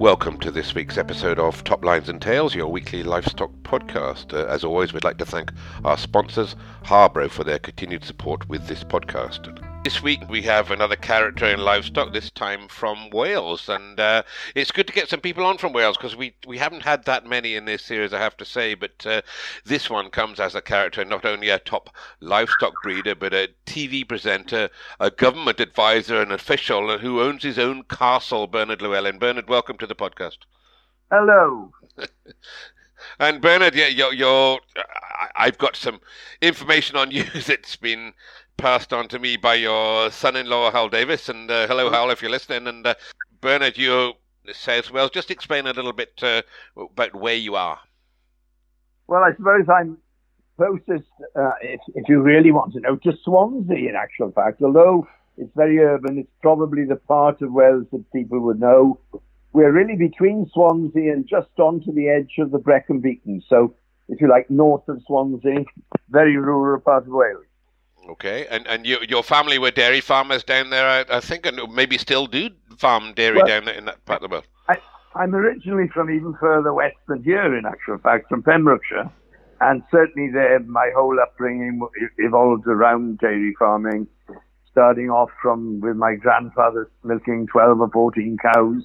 Welcome to this week's episode of Top Lines and Tails, your weekly livestock podcast. Uh, as always, we'd like to thank our sponsors, Harbro, for their continued support with this podcast. This week we have another character in livestock, this time from Wales, and uh, it's good to get some people on from Wales because we, we haven't had that many in this series, I have to say. But uh, this one comes as a character, not only a top livestock breeder, but a TV presenter, a government advisor, an official who owns his own castle, Bernard Llewellyn. Bernard, welcome to the podcast. Hello. And Bernard, yeah, you're, you're, I've got some information on you that's been passed on to me by your son-in-law Hal Davis. And uh, hello, Hal, if you're listening. And uh, Bernard, you South Wales. Just explain a little bit uh, about where you are. Well, I suppose I'm closest, uh, if, if you really want to know, to Swansea. In actual fact, although it's very urban, it's probably the part of Wales that people would know. We're really between Swansea and just onto the edge of the Brecon Beacon. So, if you like, north of Swansea, very rural part of Wales. Okay, and and you, your family were dairy farmers down there, I, I think, and maybe still do farm dairy Well, down there in that part of the world. I, I'm originally from even further west than here, in actual fact, from Pembrokeshire. And certainly there, my whole upbringing evolved around dairy farming, starting off from with my grandfather milking 12 or 14 cows,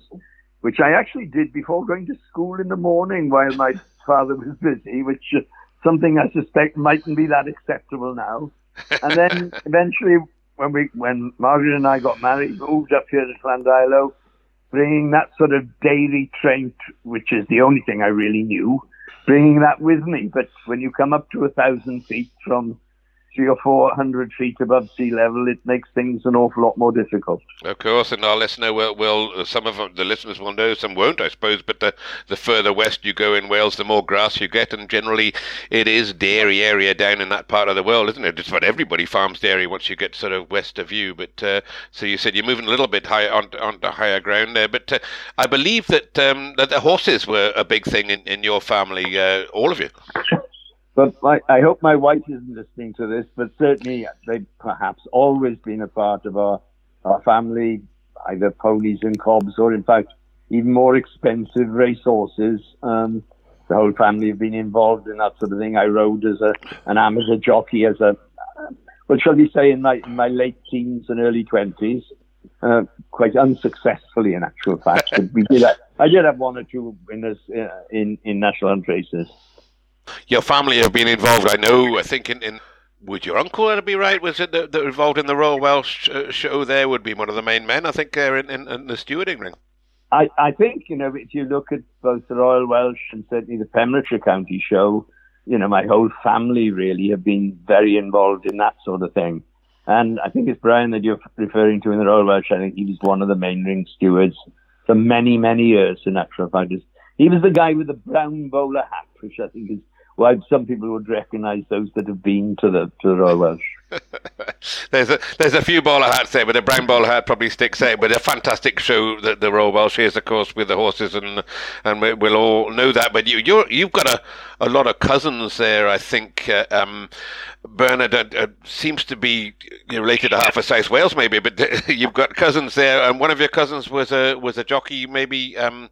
which I actually did before going to school in the morning while my father was busy, which uh, something I suspect mightn't be that acceptable now. And then eventually, when we, when Margaret and I got married, moved up here to Llandilo, bringing that sort of daily trait, which is the only thing I really knew, bringing that with me. But when you come up to a thousand feet from three or four hundred feet above sea level, it makes things an awful lot more difficult. Of course, and our listener will, will some of the listeners will know, some won't, I suppose. But the, the further west you go in Wales, the more grass you get, and generally it is dairy area down in that part of the world, isn't it? Just about everybody farms dairy once you get sort of west of you. But uh, so you said you're moving a little bit higher onto, onto higher ground there. But uh, I believe that um, that the horses were a big thing in, in your family, uh, all of you. But my, I hope my wife isn't listening to this, but certainly they've perhaps always been a part of our, our family, either ponies and cobs, or in fact, even more expensive racehorses. Um, the whole family have been involved in that sort of thing. I rode as a, an amateur jockey as a, well, shall we say, in my, in my late teens and early 20s. Uh, quite unsuccessfully, in actual fact. But we did. Have, I did have one or two winners uh, in in national hunt races. Your family have been involved, I know. I think in, in would your uncle be right? Was it that involved in the Royal Welsh uh, show? There would be one of the main men. I think there in, in, in the stewarding ring. I, I think, you know, if you look at both the Royal Welsh and certainly the Pembrokeshire County show, you know, my whole family really have been very involved in that sort of thing. And I think it's Brian that you're referring to in the Royal Welsh. I think he was one of the main ring stewards for many, many years in actual fact. He was the guy with the brown bowler hat, which I think is why some people would recognise those that have been to the, to the Royal Welsh. there's a there's a few bowler hats there, but the brown bowler hat probably sticks out. But a fantastic show that the Royal Welsh is, of course, with the horses, and and we, we'll all know that. But you you're, you've got a, a lot of cousins there, I think. Uh, um, Bernard uh, uh, seems to be related to half of South Wales, maybe, but you've got cousins there, and one of your cousins was a was a jockey, maybe. Um,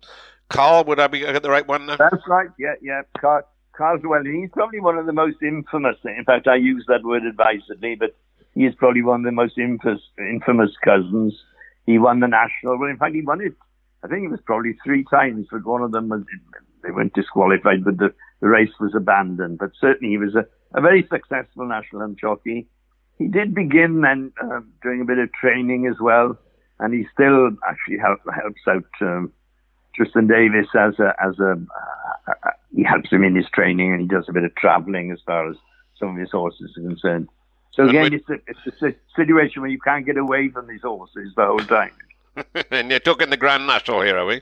Carl, would I be I got the right one? Now? That's right. Yeah, yeah. Carl, Carl Llewellyn. He's probably one of the most infamous. In fact, I use that word advisedly, but he is probably one of the most infamous, infamous cousins. He won the national. Well, in fact, he won it. I think it was probably three times, but one of them was they weren't disqualified, but the, the race was abandoned. But certainly, he was a, a very successful national hunt jockey. He did begin then uh, doing a bit of training as well, and he still actually help, helps out um, Twiston-Davies as a as a he helps him in his training and he does a bit of travelling as far as some of his horses are concerned. So again, it's a, it's a situation where you can't get away from these horses the whole time. and you're talking the Grand National here, are we?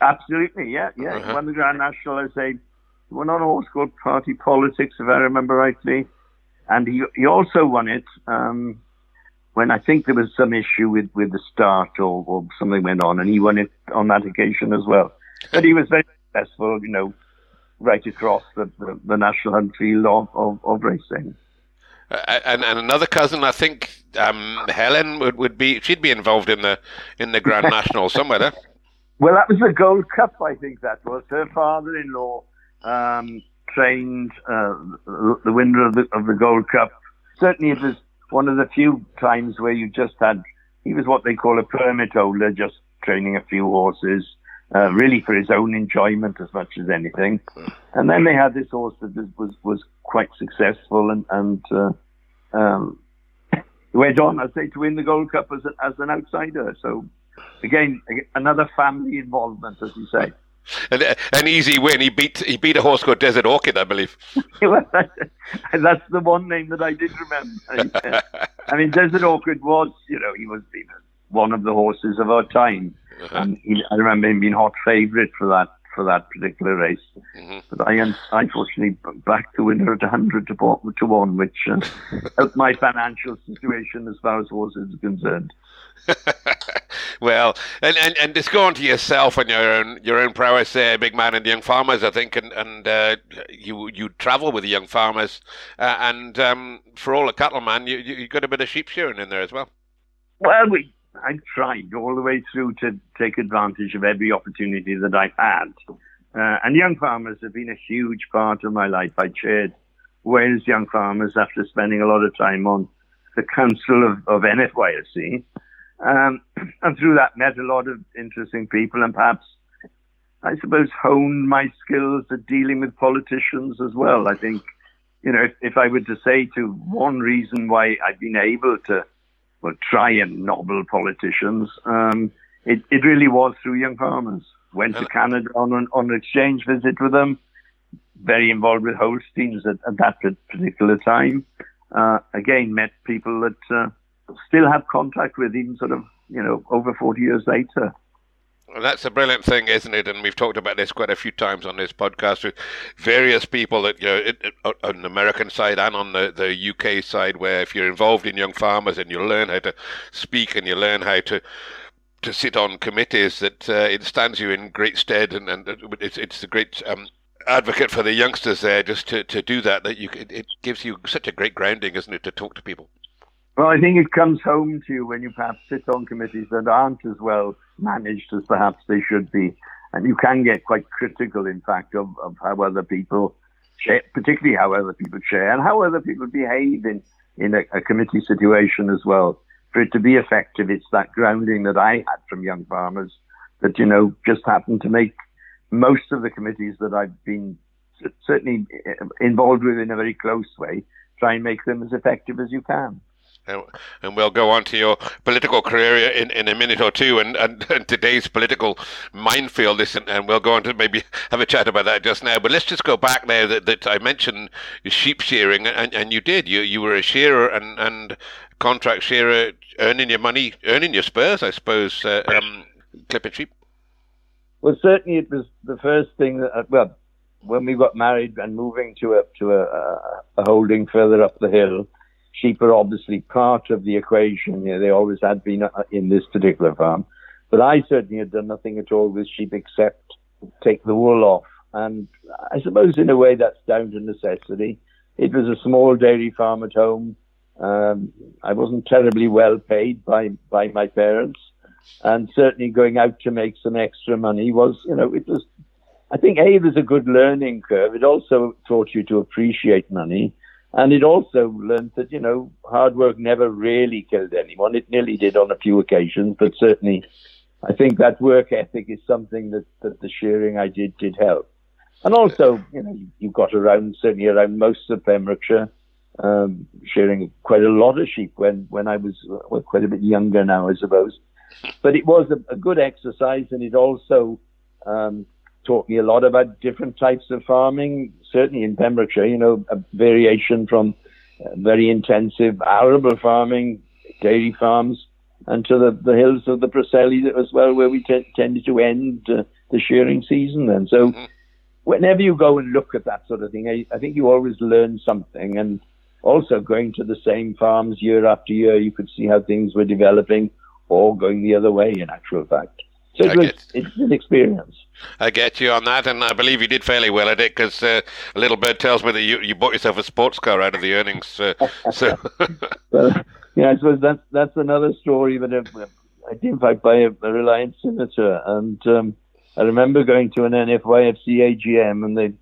Absolutely, yeah, yeah. Uh-huh. He won the Grand National as a won on a horse called Party Politics, if I remember rightly, and he he also won it um, when I think there was some issue with, with the start or, or something went on, and he won it on that occasion as well. But he was very successful, you know, right across the, the, the national hunt field of, of, of racing. Uh, and, and another cousin, I think um, Helen would, would be she'd be involved in the in the Grand National somewhere. There. Well, that was the Gold Cup, I think that was. Her father-in-law um, trained uh, the winner of the, of the Gold Cup. Certainly, it was one of the few times where you just had, he was what they call a permit holder, just training a few horses, uh, really for his own enjoyment as much as anything. And then they had this horse that was, was quite successful and, and uh, um, went on, I say, to win the Gold Cup as, a, as an outsider. So, again, another family involvement, as you say. An, an easy win. He beat he beat a horse called Desert Orchid, I believe. That's the one name that I did remember. I mean, Desert Orchid was, you know, he was, he was one of the horses of our time, uh-huh. and he, I remember him being hot favourite for that for that particular race. Mm-hmm. But I unfortunately backed the winner at 100 to, to 1, which uh, helped my financial situation as far as horses are concerned. well, and, and, and just go on to yourself and your own your own prowess there, big man, and the young farmers, I think, and and uh, you you travel with the young farmers, uh, and um, for all the cattleman, you you got a bit of sheep shearing in there as well. Well, we I tried all the way through to take advantage of every opportunity that I've had. Uh, and young farmers have been a huge part of my life. I chaired Wales Young Farmers after spending a lot of time on the council of, of NFYFC. Um, and through that, met a lot of interesting people and perhaps, I suppose, honed my skills at dealing with politicians as well. I think, you know, if, if I were to say to one reason why I've been able to well, try and nobble politicians. Um, it, it really was through young farmers. Went to Canada on an, on an exchange visit with them. Very involved with Holsteins at, at that particular time. Uh, again, met people that uh, still have contact with, even sort of, you know, over 40 years later. That's a brilliant thing, isn't it? And we've talked about this quite a few times on this podcast with various people that you know it, it, on the American side and on the, the UK side, where if you're involved in young farmers and you learn how to speak and you learn how to to sit on committees, that uh, it stands you in great stead, and, and it's it's a great um, advocate for the youngsters there just to, to do that. That you it, it gives you such a great grounding, isn't it, to talk to people. Well, I think it comes home to you when you perhaps sit on committees that aren't as well managed as perhaps they should be. And you can get quite critical, in fact, of, of how other people share, particularly how other people share and how other people behave in, in a, a committee situation as well. For it to be effective, it's that grounding that I had from young farmers that, you know, just happened to make most of the committees that I've been certainly eh, involved with in a very close way, try and make them as effective as you can and we'll go on to your political career in, in a minute or two and, and, and today's political minefield. This and, we'll go on to maybe have a chat about that just now. But let's just go back there that, that I mentioned sheep shearing and, and you did. You you were a shearer and, and contract shearer earning your money earning your spurs I suppose uh, um, clipping sheep. Well certainly it was the first thing that uh, well when we got married and moving to a to a, a holding further up the hill sheep are obviously part of the equation. You know, they always had been uh, in this particular farm. But I certainly had done nothing at all with sheep except take the wool off. And I suppose in a way that's down to necessity. It was a small dairy farm at home. Um, I wasn't terribly well paid by, by my parents. And certainly going out to make some extra money was, you know, it was, I think A, was a good learning curve. It also taught you to appreciate money. And it also learned that, you know, hard work never really killed anyone. It nearly did on a few occasions, but certainly I think that work ethic is something that, that the shearing I did did help. And also, you know, you, got around, certainly around most of Pembrokeshire, um, shearing quite a lot of sheep when, when I was well, quite a bit younger now, I suppose. But it was a, a good exercise and it also um, taught me a lot about different types of farming. Certainly in Pembrokeshire, you know, a variation from uh, very intensive arable farming, dairy farms, and to the, the hills of the Preseli as well, where we t- tended to end uh, the shearing season. And so, mm-hmm. whenever you go and look at that sort of thing, I, I think you always learn something. And also going to the same farms year after year, you could see how things were developing or going the other way, in actual fact. So it was, it's an experience. I get you on that, and I believe you did fairly well at it because uh, a little bird tells me that you, you bought yourself a sports car out of the earnings. Uh, so, well, yeah, I suppose that's that's another story. But uh, I did in fact buy a, a Reliant Scimitar, and um, I remember going to an NFYFC AGM, and they,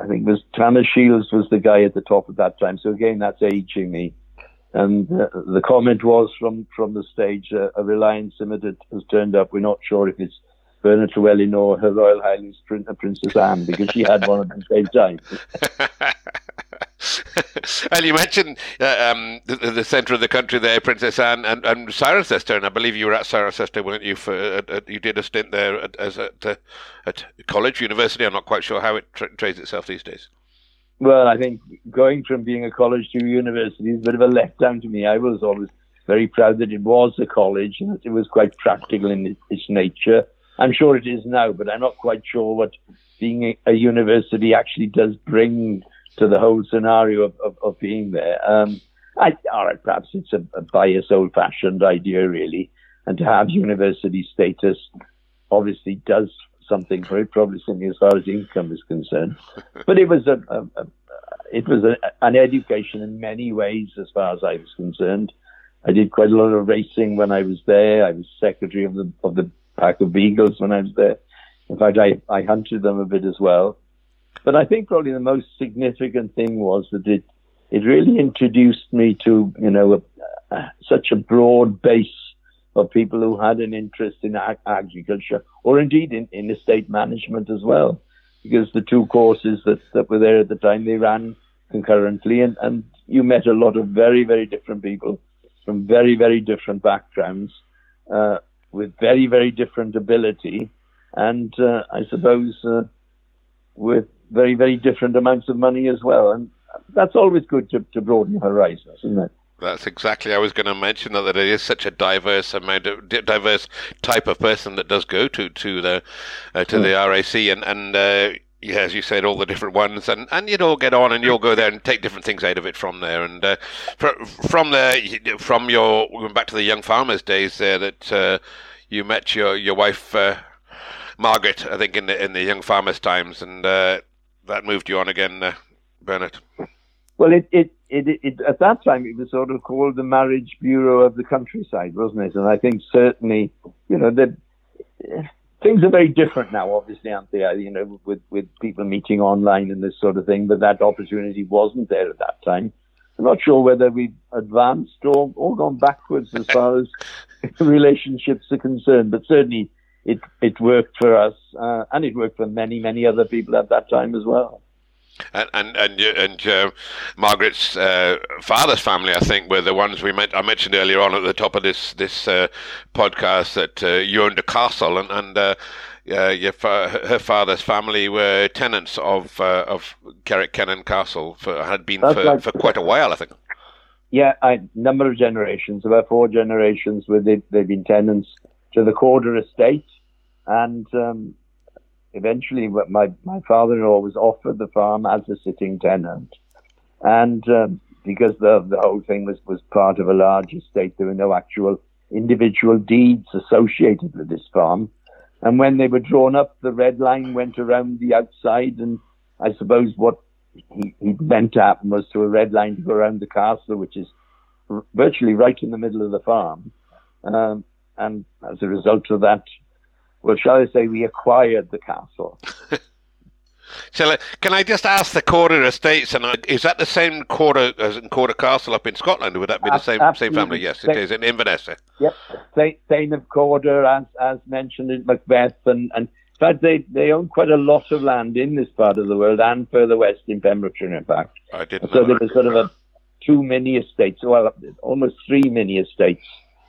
I think it was Thomas Shields was the guy at the top at that time. So again, that's aging me. And uh, the comment was from from the stage, uh, a Reliant Scimitar has turned up. We're not sure if it's Bernard Llewellyn or Her Royal Highness Princess Anne because she had one at the same time. and you mentioned uh, um, the, the centre of the country there, Princess Anne and, and Cirencester, and I believe you were at Cirencester, weren't you? For uh, uh, you did a stint there at, as at, uh, at college, university. I'm not quite sure how it tra- trades itself these days. Well, I think going from being a college to a university is a bit of a letdown to me. I was always very proud that it was a college and that it was quite practical in its nature. I'm sure it is now, but I'm not quite sure what being a, university actually does bring to the whole scenario of, of, of being there. Um, I, all right, perhaps it's a, a biased, old-fashioned idea, really, and to have university status obviously does something very it, probably something as far as income is concerned. But it was a, a, a it was a, an education in many ways, as far as I was concerned. I did quite a lot of racing when I was there. I was secretary of the of the pack of beagles when I was there. In fact, I, I hunted them a bit as well. But I think probably the most significant thing was that it it really introduced me to you know a, such a broad base of people who had an interest in ag- agriculture or indeed in, in estate management as well, because the two courses that, that were there at the time they ran concurrently, and, and you met a lot of very very different people from very very different backgrounds uh, with very very different ability, and uh, I suppose uh, with very, very different amounts of money as well. And that's always good to, to broaden horizons, isn't it? That's exactly. I was going to mention that, that it is such a diverse amount of diverse type of person that does go to to the uh, to mm. the RAC and and uh, yeah, as you said, all the different ones, and and you'd all get on, and you'll go there and take different things out of it from there. And uh, fr- from there, from your going back to the young farmers days there, that uh, you met your your wife uh, Margaret, I think in the in the young farmers times, and uh, that moved you on again, uh, Bernard? Well, it, it, it, it, at that time it was sort of called the Marriage Bureau of the Countryside, wasn't it? And I think certainly, you know, that things are very different now, obviously, aren't they? You know, with with people meeting online and this sort of thing. But that opportunity wasn't there at that time. I'm not sure whether we've advanced or, or gone backwards as far as relationships are concerned, but certainly it it worked for us, uh, and it worked for many many other people at that time as well. And and and, and uh, Margaret's uh, father's family, I think, were the ones we met. I mentioned earlier on at the top of this this uh, podcast that uh, you owned a castle, and and uh, your her father's family were tenants of of Carreg Cennen Castle for had been for, right. for quite a while, I think. Yeah, a number of generations, about four generations, where they, they've been tenants to the Cawdor estate, and um, eventually my, my father-in-law was offered the farm as a sitting tenant. And um, because the, the whole thing was, was part of a large estate, there were no actual individual deeds associated with this farm. And when they were drawn up, the red line went around the outside. And I suppose what he, he meant to happen was to a red line to go around the castle, which is virtually right in the middle of the farm. Um, and as a result of that, well, shall I say, we acquired the castle. so, can I just ask the Cawdor Estates, and is that the same Cawdor as in Cawdor Castle up in Scotland? Would that be the same same family? Yes, it is in Inverness. Yep, Thane of Cawdor, as as mentioned in Macbeth, and and in fact they they own quite a lot of land in this part of the world and further west in Pembrokeshire, in fact. I didn't. So there was sort of a two mini estates, well, almost three mini estates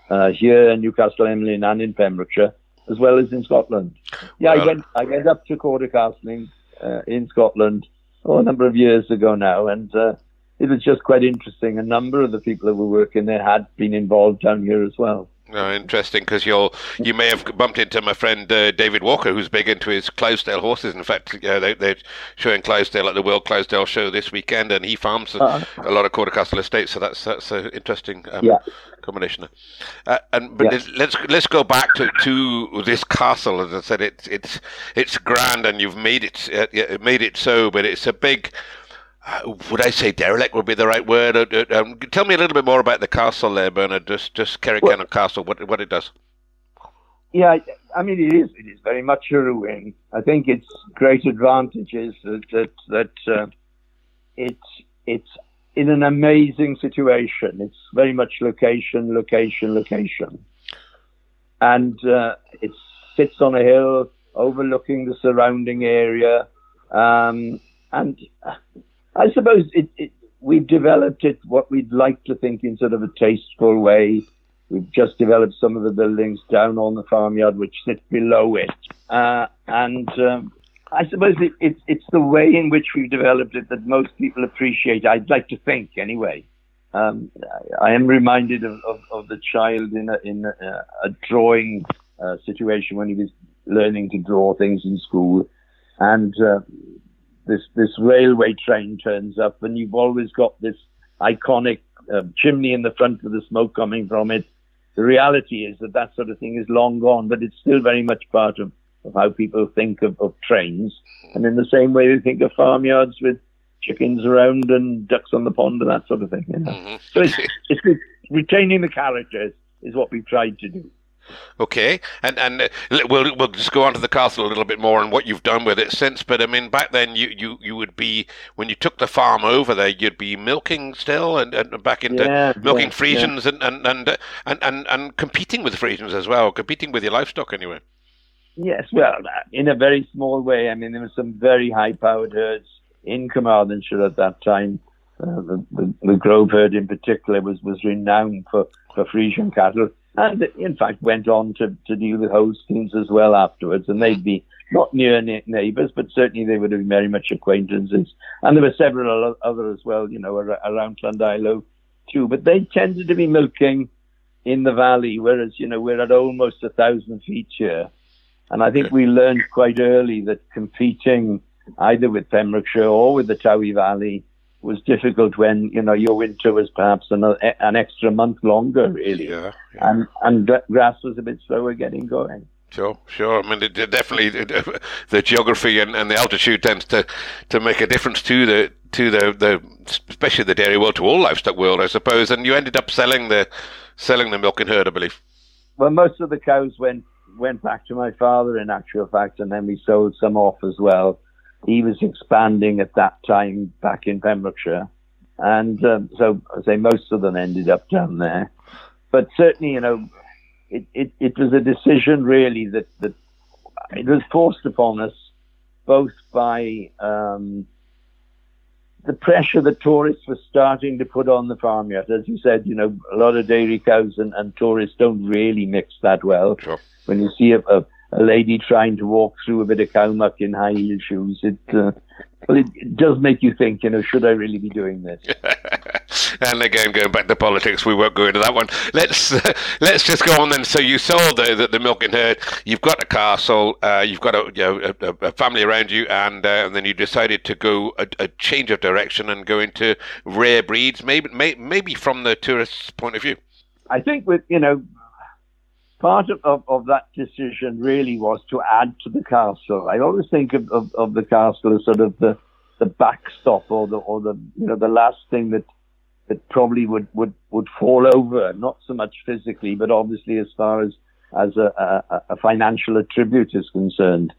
uh, here in Newcastle Emlyn and in Pembrokeshire, as well as in Scotland. Yeah, well, I went I went up to Cawdor Castling uh, in Scotland oh, a number of years ago now, and uh, it was just quite interesting. A number of the people who were working there had been involved down here as well. Oh, interesting, because you'll you may have bumped into my friend uh, David Walker, who's big into his Clydesdale horses. In fact, uh, they, they're showing Clydesdale at the World Clydesdale Show this weekend, and he farms a, uh, a lot of Cawdor Castle estates. So that's that's an interesting um, yeah. combination. Uh, and but yeah. let's let's go back to, to this castle. As I said, it's it's it's grand, and you've made it uh, made it so, but it's a big would I say derelict would be the right word? Uh, uh, um, tell me a little bit more about the castle there, Bernard. Just just Carreg Cennen well, Castle, what what it does. Yeah, I mean it is it is very much a ruin. I think its great advantage is that that, that uh, it's it's in an amazing situation. It's very much location, location, location, and uh, it sits on a hill overlooking the surrounding area, um, and I suppose it, it, we've developed it what we'd like to think in sort of a tasteful way. We've just developed some of the buildings down on the farmyard which sit below it. Uh, and um, I suppose it, it, it's the way in which we've developed it that most people appreciate. I'd like to think, anyway. Um, I am reminded of, of, of, the child in a, in a, a drawing uh, situation when he was learning to draw things in school. And uh, this this railway train turns up, and you've always got this iconic uh, chimney in the front with the smoke coming from it. The reality is that that sort of thing is long gone, but it's still very much part of, of how people think of, of trains. And in the same way, they think of farmyards with chickens around and ducks on the pond and that sort of thing. You know? mm-hmm. So it's, it's retaining the characters is what we've tried to do. Okay, and and uh, we'll we'll just go on to the castle a little bit more and what you've done with it since. But I mean, back then you, you, you would be when you took the farm over there, you'd be milking still and, and back into yeah, milking yeah, Friesians yeah. And, and, and, uh, and and and competing with Friesians as well, competing with your livestock anyway. Yes, well, in a very small way. I mean, there were some very high-powered herds in Carmarthenshire at that time. Uh, the, the, the Grove herd in particular was, was renowned for, for Friesian cattle and in fact went on to, to deal with Holsteins as well afterwards, and they'd be not near neighbours, but certainly they would have been very much acquaintances. And there were several other as well, you know, around Llandilo too. But they tended to be milking in the valley, whereas you know we're at almost a thousand feet here, and I think we learned quite early that competing either with Pembrokeshire or with the Towy Valley was difficult when you know your winter was perhaps an, an extra month longer, mm. really, yeah, yeah. and and grass was a bit slower getting going. Sure, sure. I mean, it, it definitely it, the geography and, and the altitude tends to, to make a difference to the to the, the especially the dairy world to all livestock world, I suppose. And you ended up selling the selling the milking herd, I believe. Well, most of the cows went went back to my father, in actual fact, and then we sold some off as well he was expanding at that time back in Pembrokeshire. And um, so, I say, most of them ended up down there. But certainly, you know, it, it, it was a decision really that, that it was forced upon us both by um, the pressure that tourists were starting to put on the farmyard. As you said, you know, a lot of dairy cows and, and tourists don't really mix that well. Sure. When you see a, a, a lady trying to walk through a bit of cow muck in high heel shoes. It uh, well, it, it, does make you think. You know, should I really be doing this? and again, going back to politics, we won't go into that one. Let's uh, let's just go on then. So you sold the the, the milk and herd. You've got a castle. Uh, you've got a, you know, a, a, family around you, and, uh, and then you decided to go a, a, change of direction and go into rare breeds. Maybe may, maybe from the tourist's point of view. I think with you know part of, of, of, that decision really was to add to the castle. I always think of, of, of, the castle as sort of the, the backstop or the or the you know the last thing that that probably would, would, would fall over, not so much physically, but obviously as far as as a, a, a financial attribute is concerned.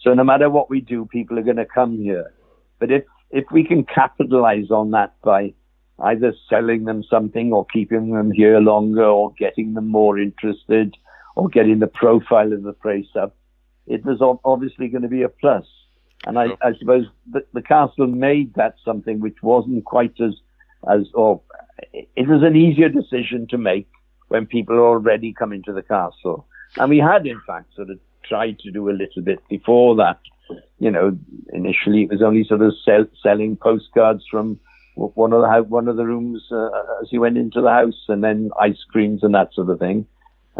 So no matter what we do, people are going to come here. But if if we can capitalize on that by either selling them something or keeping them here longer or getting them more interested or getting the profile of the place up, it was obviously going to be a plus. And I, I suppose the, the, castle made that something which wasn't quite as, as, or it was an easier decision to make when people are already coming to the castle. And we had, in fact, sort of tried to do a little bit before that. You know, initially it was only sort of sell, selling postcards from one of the one of the rooms uh, as you went into the house, and then ice creams and that sort of thing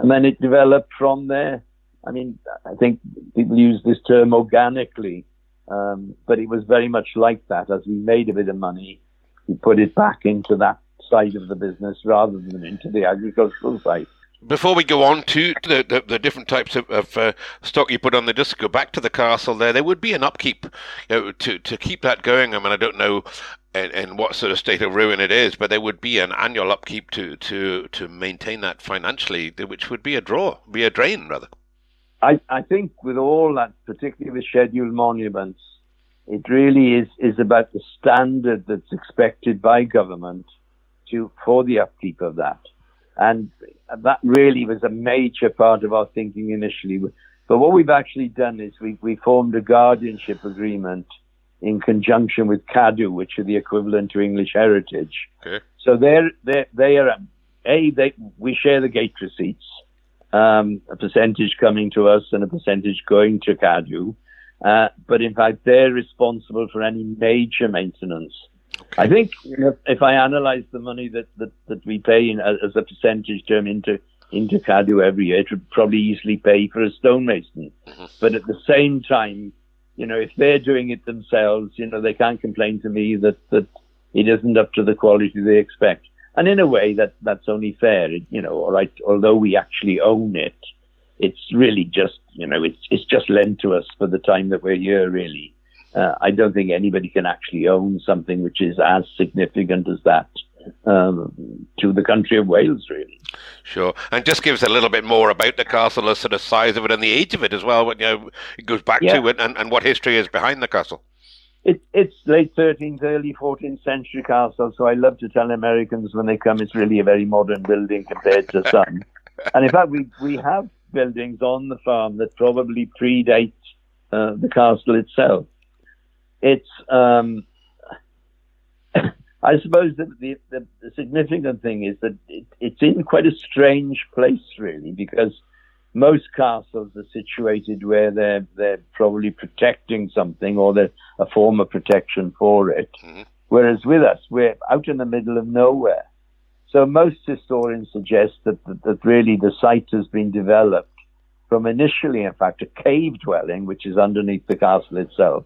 and then it developed from there. I mean, I think people use this term organically, um, but it was very much like that. As we made a bit of money, we put it back into that side of the business rather than into the agricultural side. Before we go on to the, the, the different types of, of uh, stock you put on the disc, go back to the castle there, there would be an upkeep you know, to, to keep that going. I mean, I don't know and, and what sort of state of ruin it is, but there would be an annual upkeep to, to, to maintain that financially, which would be a draw, be a drain rather. I, I think with all that, particularly with scheduled monuments, it really is, is about the standard that's expected by government to for the upkeep of that. And that really was a major part of our thinking initially. But what we've actually done is we, we formed a guardianship agreement in conjunction with Cadw, which are the equivalent to English Heritage. Okay. So they're, they're, they are, A, they, we share the gate receipts, um, a percentage coming to us and a percentage going to Cadw. Uh, but in fact, they're responsible for any major maintenance. Okay. I think know, if I analyze the money that, that, that we pay in, as a percentage term into into Cadw every year, it would probably easily pay for a stonemason. Mm-hmm. But at the same time, you know, if they're doing it themselves, you know, they can't complain to me that, that it isn't up to the quality they expect. And in a way, that that's only fair. You know, all right, although we actually own it, it's really just, you know, it's it's just lent to us for the time that we're here, really. Uh, I don't think anybody can actually own something which is as significant as that um, to the country of Wales, really. Sure, and just give us a little bit more about the castle, the sort of size of it, and the age of it as well. What you know, it goes back yeah. to it, and, and what history is behind the castle. It, it's late 13th, early 14th century castle. So I love to tell Americans when they come, it's really a very modern building compared to some. and in fact, we we have buildings on the farm that probably predate uh, the castle itself. It's um, I suppose that the, the, significant thing is that it, it's in quite a strange place, really, because most castles are situated where they're they're probably protecting something or they're a form of protection for it. Mm-hmm. Whereas with us, we're out in the middle of nowhere. So most historians suggest that, that, that really the site has been developed from initially, in fact, a cave dwelling, which is underneath the castle itself,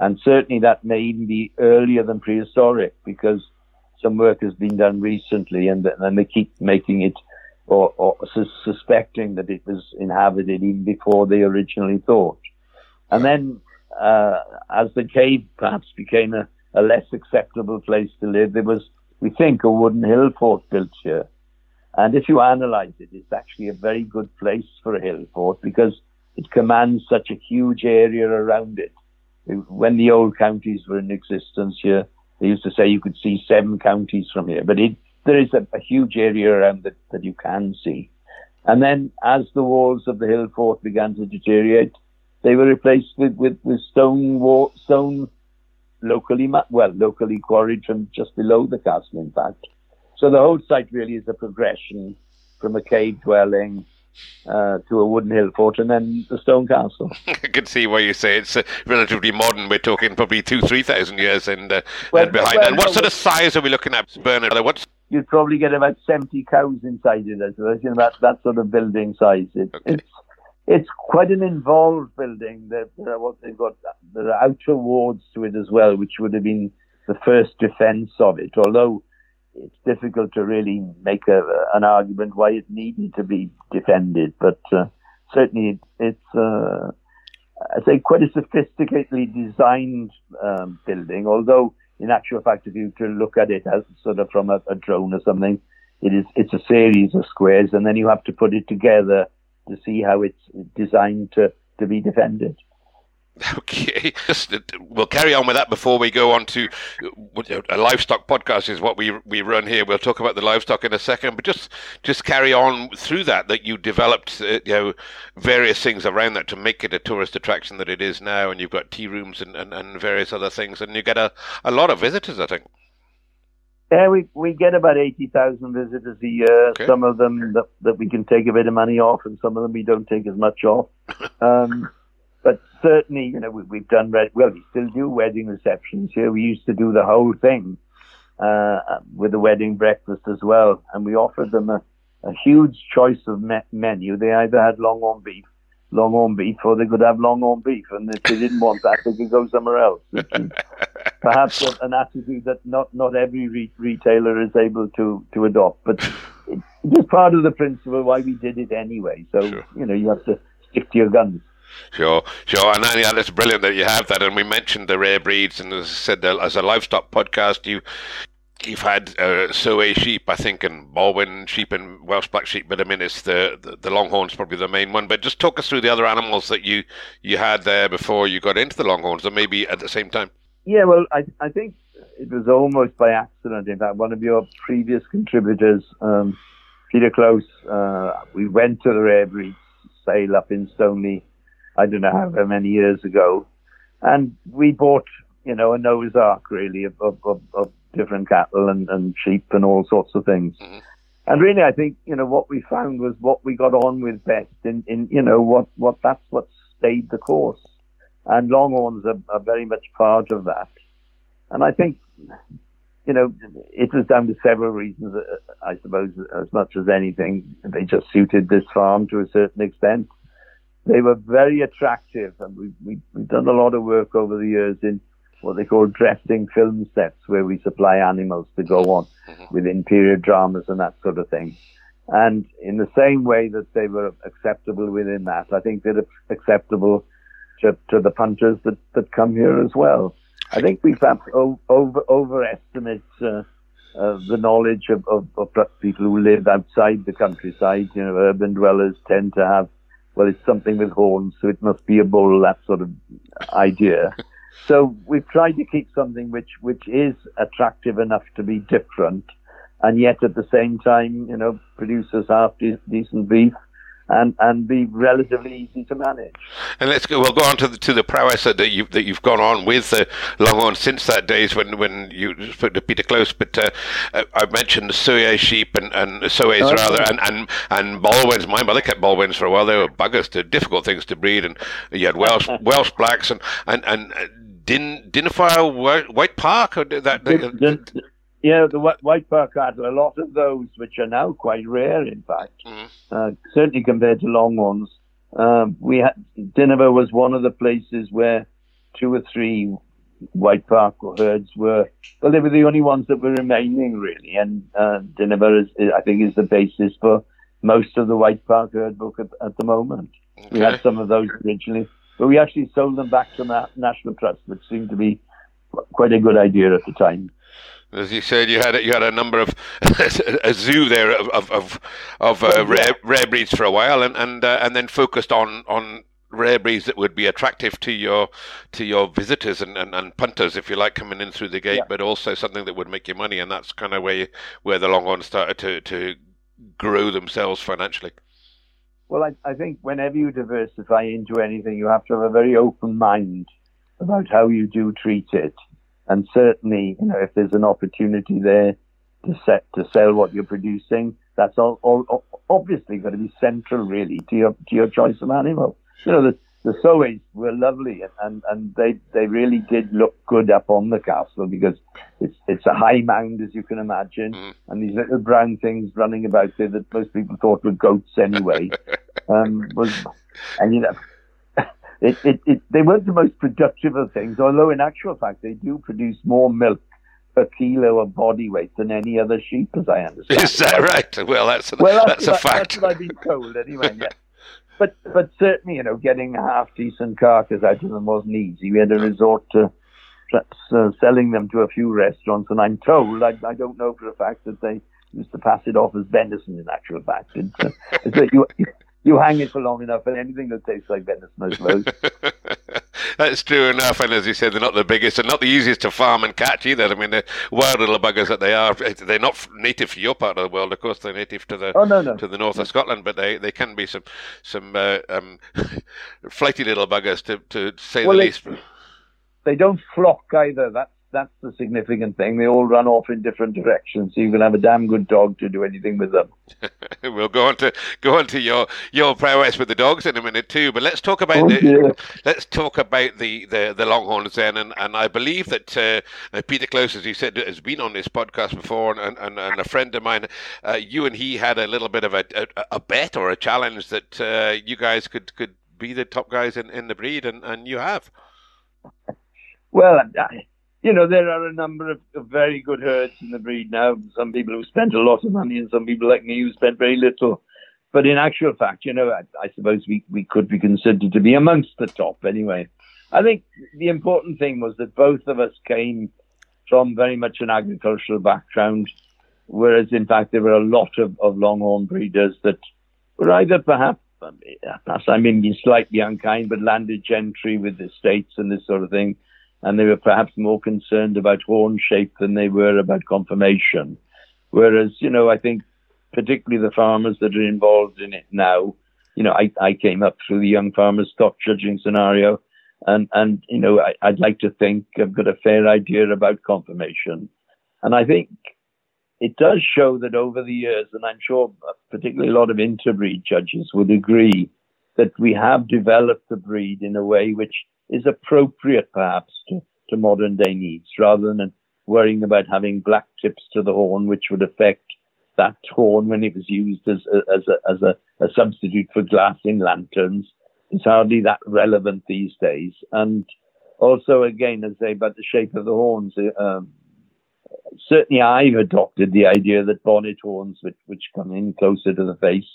and certainly that may even be earlier than prehistoric because some work has been done recently and then they keep making it or, or su- suspecting that it was inhabited even before they originally thought. And then uh, as the cave perhaps became a, a less acceptable place to live, there was, we think, a wooden hill fort built here. And if you analyze it, it's actually a very good place for a hill fort because it commands such a huge area around it when the old counties were in existence here, they used to say you could see seven counties from here, but it, there is a, a huge area around that, that you can see. And then as the walls of the hill fort began to deteriorate, they were replaced with, with, with stone wall, stone locally, well, locally quarried from just below the castle, in fact. So the whole site really is a progression from a cave dwelling uh, to a wooden hill fort and then the stone castle. I can see why you say it's uh, relatively modern. We're talking probably two, three thousand years and, uh, well, and behind. Well, and what no, sort of size are we looking at, Bernard? What's You'd probably get about seventy cows inside it. I suppose you know that that sort of building size. It, okay. It's it's quite an involved building. There, there what they've got there are outer wards to it as well, which would have been the first defence of it. Although it's difficult to really make a, an argument why it needed to be defended, but uh, certainly it's, uh, I say, quite a sophisticatedly designed um, building. Although, in actual fact, if you to look at it as sort of from a, a drone or something, it is it's a series of squares, and then you have to put it together to see how it's designed to, to be defended. Okay, just we'll carry on with that before we go on to a livestock podcast is what we we run here. We'll talk about the livestock in a second, but just just carry on through that that you developed uh, you know various things around that to make it a tourist attraction that it is now, and you've got tea rooms and, and, and various other things, and you get a, a lot of visitors, I think. Yeah, we we get about eighty thousand visitors a year. Okay. Some of them that, that we can take a bit of money off, and some of them we don't take as much off. Um, but certainly, you know, we, have done, well, we still do wedding receptions here. We used to do the whole thing uh, with the wedding breakfast as well. And we offered them a, a huge choice of me- menu. They either had longhorn beef, longhorn beef, or they could have longhorn beef. And if they didn't want that, they could go somewhere else. Perhaps an attitude that not, not every re- retailer is able to, to adopt. But it's just part of the principle why we did it anyway. So, sure. you know, you have to stick to your guns. Sure, sure, and yeah, that's brilliant that you have that. And we mentioned the rare breeds, and as I said, as a livestock podcast, you you've had uh, Soay sheep, I think, and Balwen sheep and Welsh black sheep, but I mean, it's the, the, the Longhorn's probably the main one. But just talk us through the other animals that you you had there before you got into the Longhorns, or maybe at the same time. Yeah, well, I I think it was almost by accident. In fact, one of your previous contributors, um, Peter Close, uh, we went to the rare breeds sale up in Stoney. I don't know how many years ago, and we bought you know a Noah's Ark really of, of, of, of different cattle and, and sheep and all sorts of things. Mm-hmm. And really, I think you know what we found was what we got on with best. In, in you know what what that's what stayed the course, and Longhorns are, are very much part of that. And I think you know it was down to several reasons. Uh, I suppose as much as anything, they just suited this farm to a certain extent. They were very attractive, and we, we we've done a lot of work over the years in what they call dressing film sets where we supply animals to go on mm-hmm. within period dramas and that sort of thing. And in the same way that they were acceptable within that, I think they're acceptable to, to the punters that, that come here as well. I think we perhaps over, overestimate uh, uh, the knowledge of, of, of, people who live outside the countryside. You know, urban dwellers tend to have, well, it's something with horns, so it must be a bull, that sort of idea. So we've tried to keep something which which is attractive enough to be different, and yet at the same time, you know, produces half de- decent beef. And, and be relatively easy to manage. And let's go. We'll go on to the to the prowess that you that you've gone on with the Longhorn since that days when, when you spoke to Peter Close. But uh, uh I mentioned the Soay sheep and and Soays oh, rather, and and and Balwens. My mother kept Balwens for a while. They were buggers, to difficult things to breed, and you had Welsh Welsh blacks and and and Din Dinefwr White Park or that? Din, din, yeah, the White Park had a lot of those, which are now quite rare, in fact. Mm-hmm. Uh, certainly compared to Longhorns. Um, we had Dinever was one of the places where two or three White Park herds were. Well, they were the only ones that were remaining, really. And uh, Dinever is, I think, is the basis for most of the White Park herd book at, at the moment. Okay. We had some of those originally. But we actually sold them back to the National Trust, which seemed to be quite a good idea at the time. As you said, you had a, you had a number of a zoo there of of of, of uh, rare, rare breeds for a while, and and uh, and then focused on on rare breeds that would be attractive to your to your visitors and, and, and punters, if you like, coming in through the gate, yeah. but also something that would make you money, and that's kind of where you, where the Longhorns started to to grow themselves financially. Well, I, I think whenever you diversify into anything, you have to have a very open mind about how you do treat it. And certainly, you know, if there's an opportunity there to set to sell what you're producing, that's all, all obviously going to be central, really, to your to your choice of animal. You know, the the Soays were lovely, and, and, and they they really did look good up on the castle because it's it's a high mound as you can imagine, mm. and these little brown things running about there that most people thought were goats anyway. um, was and you know. It, it, it, they weren't the most productive of things, although in actual fact they do produce more milk per kilo of body weight than any other sheep, as I understand. Is that right? Well, that's a, well, that's, that's a fact. That's what I've been told, anyway. Yeah. But but certainly, you know, getting a half decent carcass out of them wasn't easy. We had to resort to uh, selling them to a few restaurants, and I'm told I, I don't know for a fact that they used to pass it off as venison. In actual fact, it's, uh, it's that you you hang it for long enough, and anything that tastes like venison, I suppose. That's true enough, and as you said, they're not the biggest and not the easiest to farm and catch either. I mean, the wild little buggers that they are, they're not native to your part of the world. Of course, they're native to the oh, no, no. to the north of Scotland, but they, they can be some some uh, um, flighty little buggers to to say well, the least. They don't flock either. That's that's the significant thing. They all run off in different directions, so you can have a damn good dog to do anything with them. we'll go on to go on to your your prowess with the dogs in a minute too. But let's talk about oh, the yeah. let's talk about the, the, the Longhorns then. And, and I believe that uh, Peter Close, as you said, has been on this podcast before, and, and, and a friend of mine, uh, you and he had a little bit of a, a, a bet or a challenge that uh, you guys could could be the top guys in, in the breed, and, and you have. Well, I, you know, there are a number of, of, very good herds in the breed now. Some people who spent a lot of money, and some people like me who spent very little. but in actual fact, you know, I, I suppose we, we could be considered to be amongst the top anyway. I think the important thing was that both of us came from very much an agricultural background, whereas in fact there were a lot of, of longhorn breeders that were either perhaps, perhaps I mean slightly unkind, but landed gentry with estates and this sort of thing, and they were perhaps more concerned about horn shape than they were about conformation. Whereas, you know, I think particularly the farmers that are involved in it now, you know, I, I came up through the young farmers stock judging scenario and, and, you know, I, I'd like to think I've got a fair idea about conformation. And I think it does show that over the years, and I'm sure particularly a lot of interbreed judges would agree, that we have developed the breed in a way which is appropriate perhaps to, to modern day needs rather than worrying about having black tips to the horn, which would affect that horn when it was used as a, as a, as a, a substitute for glass in lanterns It's hardly that relevant these days. And also, again, as I say about the shape of the horns, um, certainly I've adopted the idea that bonnet horns, which, which come in closer to the face,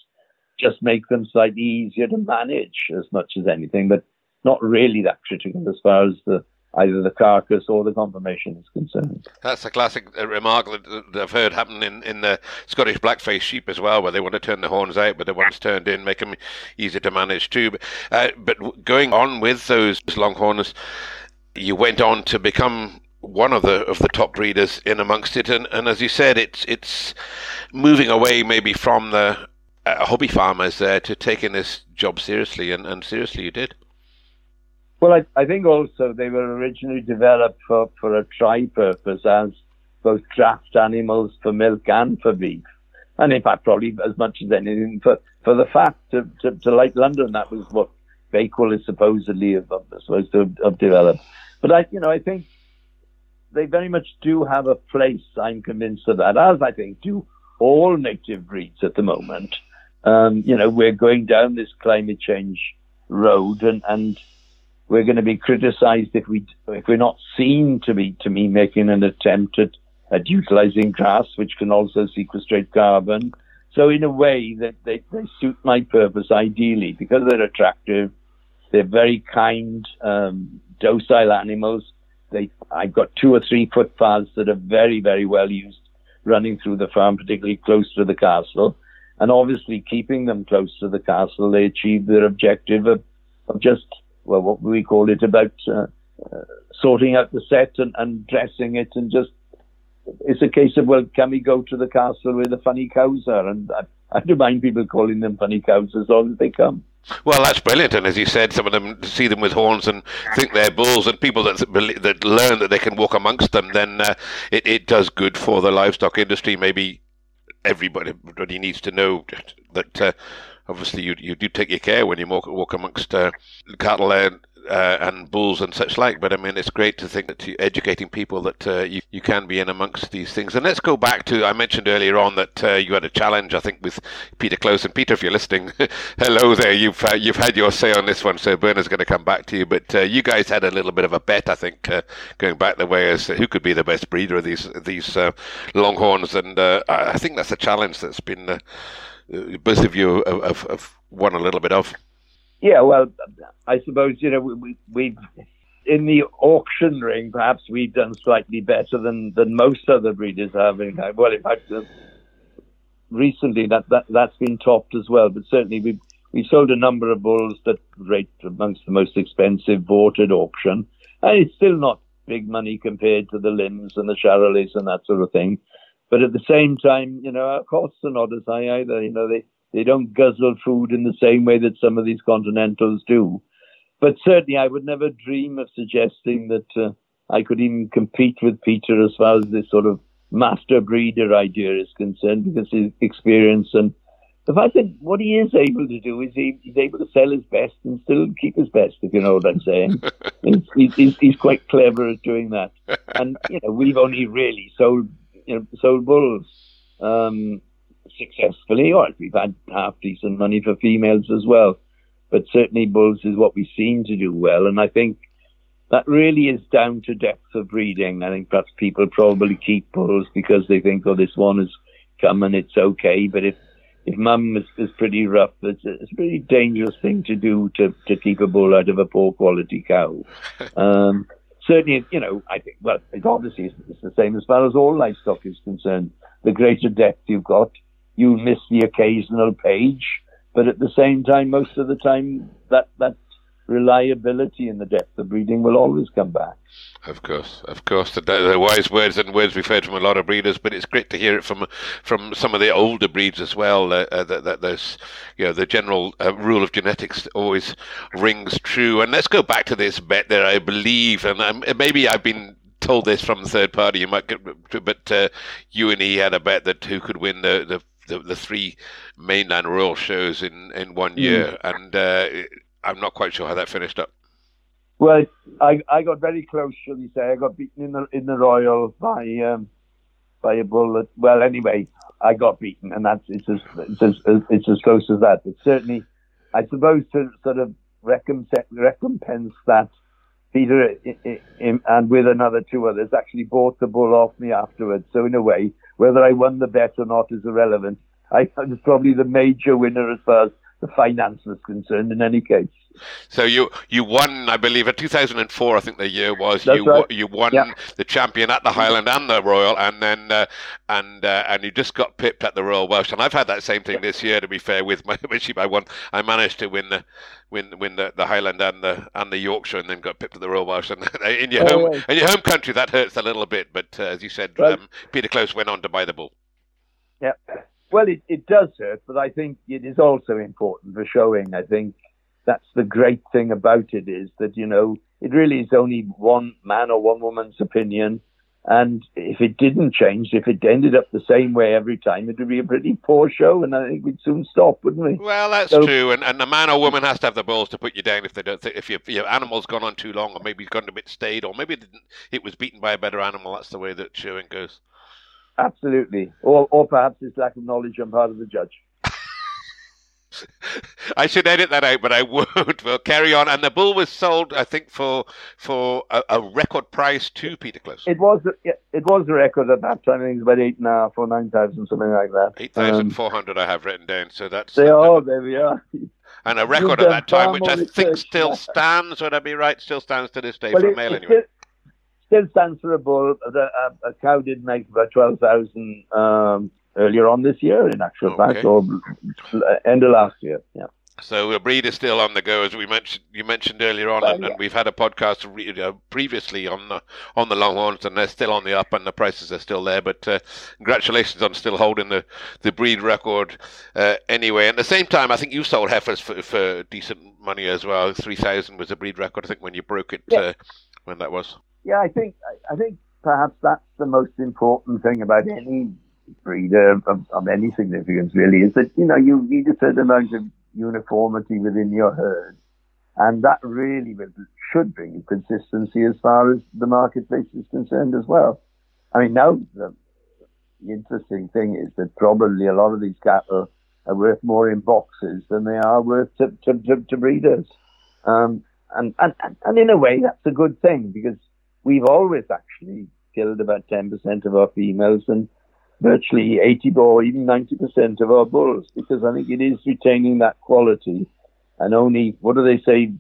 just make them slightly easier to manage as much as anything, but not really that critical as far as the either the carcass or the confirmation is concerned. That's a classic uh, remark that I've heard happen in, in the Scottish blackface sheep as well, where they want to turn the horns out, but the ones turned in make them easier to manage too. But, uh, but going on with those longhorns, you went on to become one of the of the top breeders in amongst it, and, and as you said, it's it's moving away maybe from the uh, hobby farmers there to taking this job seriously, and, and seriously you did. Well, I, I think also they were originally developed for, for a tri purpose as both draft animals for milk and for beef. And in fact, probably as much as anything for, for the fat to, to, to London, that was what Bakewell is supposedly supposed to have developed. But I, you know, I think they very much do have a place. I'm convinced of that, as I think do all native breeds at the moment. Um, you know, we're going down this climate change road, and and we're going to be criticised if we if we're not seen to be to me making an attempt at, at utilizing grass, which can also sequestrate carbon. So in a way that they, they suit my purpose ideally because they're attractive, they're very kind, um, docile animals. They I've got two or three footpaths that are very very well used running through the farm, particularly close to the castle. And obviously, keeping them close to the castle, they achieve their objective of, of just well, what we call it about uh, uh, sorting out the set and, and dressing it and just it's a case of well, can we go to the castle where the funny cows are? And I, I don't mind people calling them funny cows as long as they come. Well, that's brilliant, and as you said, some of them see them with horns and think they're bulls, and people that that learn that they can walk amongst them, then uh, it it does good for the livestock industry. Maybe everybody, everybody needs to know that uh, obviously you you do take your care when you walk walk amongst uh, cattle and uh, and bulls and such like. But I mean, it's great to think that you're educating people that uh, you, you can be in amongst these things. And let's go back to I mentioned earlier on that uh, you had a challenge, I think, with Peter Close. And Peter, if you're listening, hello there. You've uh, you've had your say on this one, so Bernard's going to come back to you. But uh, you guys had a little bit of a bet, I think, uh, going back the way as who could be the best breeder of these these Longhorns. And I think that's a challenge that's been both of you have, have won a little bit of. Yeah, well, I suppose you know we, we in the auction ring, perhaps we've done slightly better than, than most other breeders have. Well, in fact, uh, recently that, that that's been topped as well. But certainly we we sold a number of bulls that rate amongst the most expensive bought at auction, and it's still not big money compared to the limbs and the Charolais and that sort of thing. But at the same time, you know, our costs are not as high either. You know, they, they don't guzzle food in the same way that some of these continentals do. But certainly, I would never dream of suggesting that uh, I could even compete with Peter as far as this sort of master breeder idea is concerned, because his experience and the fact that what he is able to do is he, he's able to sell his best and still keep his best, if you know what I'm saying. he's, he's, he's quite clever at doing that. And, you know, we've only really sold you know, sold bulls um, successfully, or we've had half decent money for females as well. But certainly, bulls is what we seem to do well, and I think that really is down to depth of breeding. I think perhaps people probably keep bulls because they think, oh, this one has come and it's okay. But if if mum is, is pretty rough, it's a, it's a pretty dangerous thing to do to, to keep a bull out of a poor quality cow. Um, certainly, you know, I think, well, it obviously it's, the same as far as all livestock is concerned. The greater depth you've got, you miss the occasional page, but at the same time, most of the time, that, that reliability in the depth of breeding will always come back. Of course, of course, the, the, wise words and words we've heard from a lot of breeders, but it's great to hear it from from some of the older breeds as well. Uh, uh, that, that, there's, you know, the general uh, rule of genetics always rings true. And let's go back to this bet there, I believe, and um, maybe I've been told this from third party. You might, get, but uh, you and he had a bet that who could win the the, the, the three mainland royal shows in in one mm. year, mm. and uh, I'm not quite sure how that finished up. Well, I I got very close, shall we say? I got beaten in the in the Royal by um, by a bullet. Well, anyway, I got beaten, and that's it's as it's as it's as close as that. But certainly, I suppose to sort of recompense recompense that. Peter and with another two others actually bought the bull off me afterwards. So in a way, whether I won the bet or not is irrelevant. I was probably the major winner as far as the finance was concerned in any case. So you you won, I believe, in 2004. I think the year was That's you right. you won yeah. the champion at the Highland and the Royal, and then uh, and uh, and you just got pipped at the Royal Welsh. And I've had that same thing this year. To be fair, with my sheep, I won. I managed to win the win win the, the Highland and the and the Yorkshire, and then got pipped at the Royal Welsh. And in your oh, home right. in your home country, that hurts a little bit. But uh, as you said, right. um, Peter Close went on to buy the bull. Yeah. Well, it, it does hurt, but I think it is also important for showing. I think that's the great thing about it is that, you know, it really is only one man or one woman's opinion. And if it didn't change, if it ended up the same way every time, it would be a pretty poor show, and I think we'd soon stop, wouldn't we? Well, that's so, true, and and a man or woman has to have the balls to put you down if they don't. Th- if your, your animal's gone on too long, or maybe it's gone a bit stayed, or maybe it, it was beaten by a better animal. That's the way that showing goes. Absolutely. Or, or perhaps it's lack of knowledge on part of the judge. I should edit that out, but I won't. We'll carry on. And the bull was sold, I think, for for a, a record price to Peter Close. It was it was a record at that time. I think it was about eight and a half or nine thousand, something like that. Eight thousand four hundred. Um, I have written down. So that's they are. There we are. And a record at that time, which I think still stands. Would I be right? Still stands to this day well, for it, male it anyway. Still, still stands for a bull. A, a, a cow did make about 12,000 um, earlier on this year, in actual okay. fact, or end of last year. Yeah. So the breed is still on the go, as we mentioned. You mentioned earlier on, and, and, we've had a podcast re- uh, previously on the on the Longhorns, and they're still on the up, and the prices are still there. But uh, congratulations on still holding the, the breed record. Uh, anyway, at the same time, I think you sold heifers for, for decent money as well. Three thousand was a breed record, I think, when you broke it. Yeah. Uh, when that was yeah, I think I think perhaps that's the most important thing about any breeder of, of, any significance, really, is that you know you need a certain amount of uniformity within your herd, and that really should bring consistency as far as the marketplace is concerned as well. I mean, now the, the interesting thing is that probably a lot of these cattle are worth more in boxes than they are worth to, to, to, to breeders. Um, and, and, and in a way, that's a good thing because we've always actually killed about 10% of our females and virtually 80 or even 90% of our bulls because I think it is retaining that quality and only, what do they say,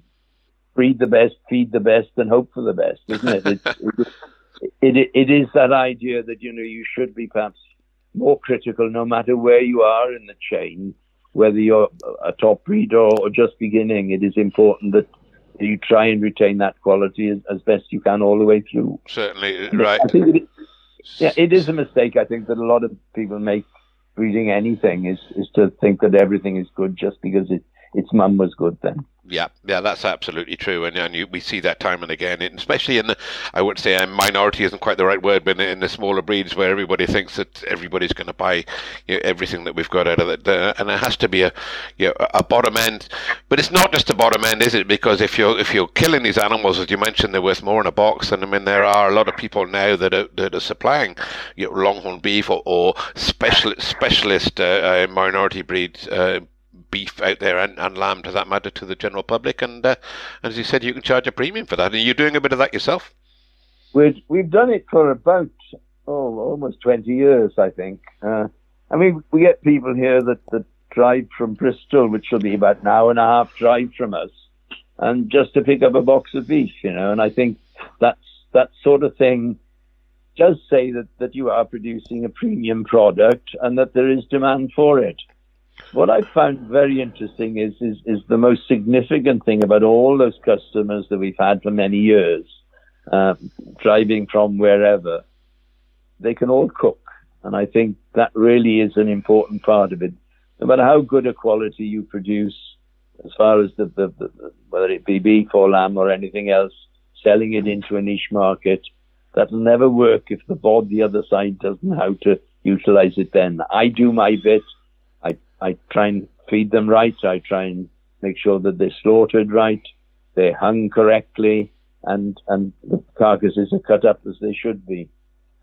breed the best, feed the best, and hope for the best, isn't it? it, it, it, it is that idea that, you know, you should be perhaps more critical no matter where you are in the chain, whether you're a top breeder or just beginning. It is important that you try and retain that quality as, as best you can all the way through. Certainly, right. I think it, yeah, it is a mistake. I think that a lot of people make reading anything is is to think that everything is good just because it its mum was good then. Yeah, yeah, that's absolutely true, and, and you, we see that time and again, especially in the, I would say a minority isn't quite the right word, but in, the smaller breeds where everybody thinks that everybody's going to buy you know, everything that we've got out of it, uh, and it has to be a, you know, a bottom end. But it's not just a bottom end, is it? Because if you're if you're killing these animals, as you mentioned, they're worth more in a box, and I mean there are a lot of people now that are that are supplying you know, longhorn beef or, or special specialist uh, uh, minority breeds. Beef out there and, and lamb, to that matter, to the general public. And, uh, as you said, you can charge a premium for that. And you're doing a bit of that yourself? We've, we've done it for about, oh, almost 20 years, I think. Uh, I mean, we get people here that, that drive from Bristol, which will be about an hour and a half drive from us, and just to pick up a box of beef, you know. And I think that's that sort of thing does say that, that you are producing a premium product and that there is demand for it. What I found very interesting is, is, is the most significant thing about all those customers that we've had for many years, um, driving from wherever, they can all cook. And I think that really is an important part of it. No matter how good a quality you produce, as far as the, the, the whether it be beef or lamb or anything else, selling it into a niche market, that'll never work if the board the other side doesn't know how to utilize it then. I do my bit. I, try and feed them right. I try and make sure that they're slaughtered right, they're hung correctly, and, and the carcasses are cut up as they should be.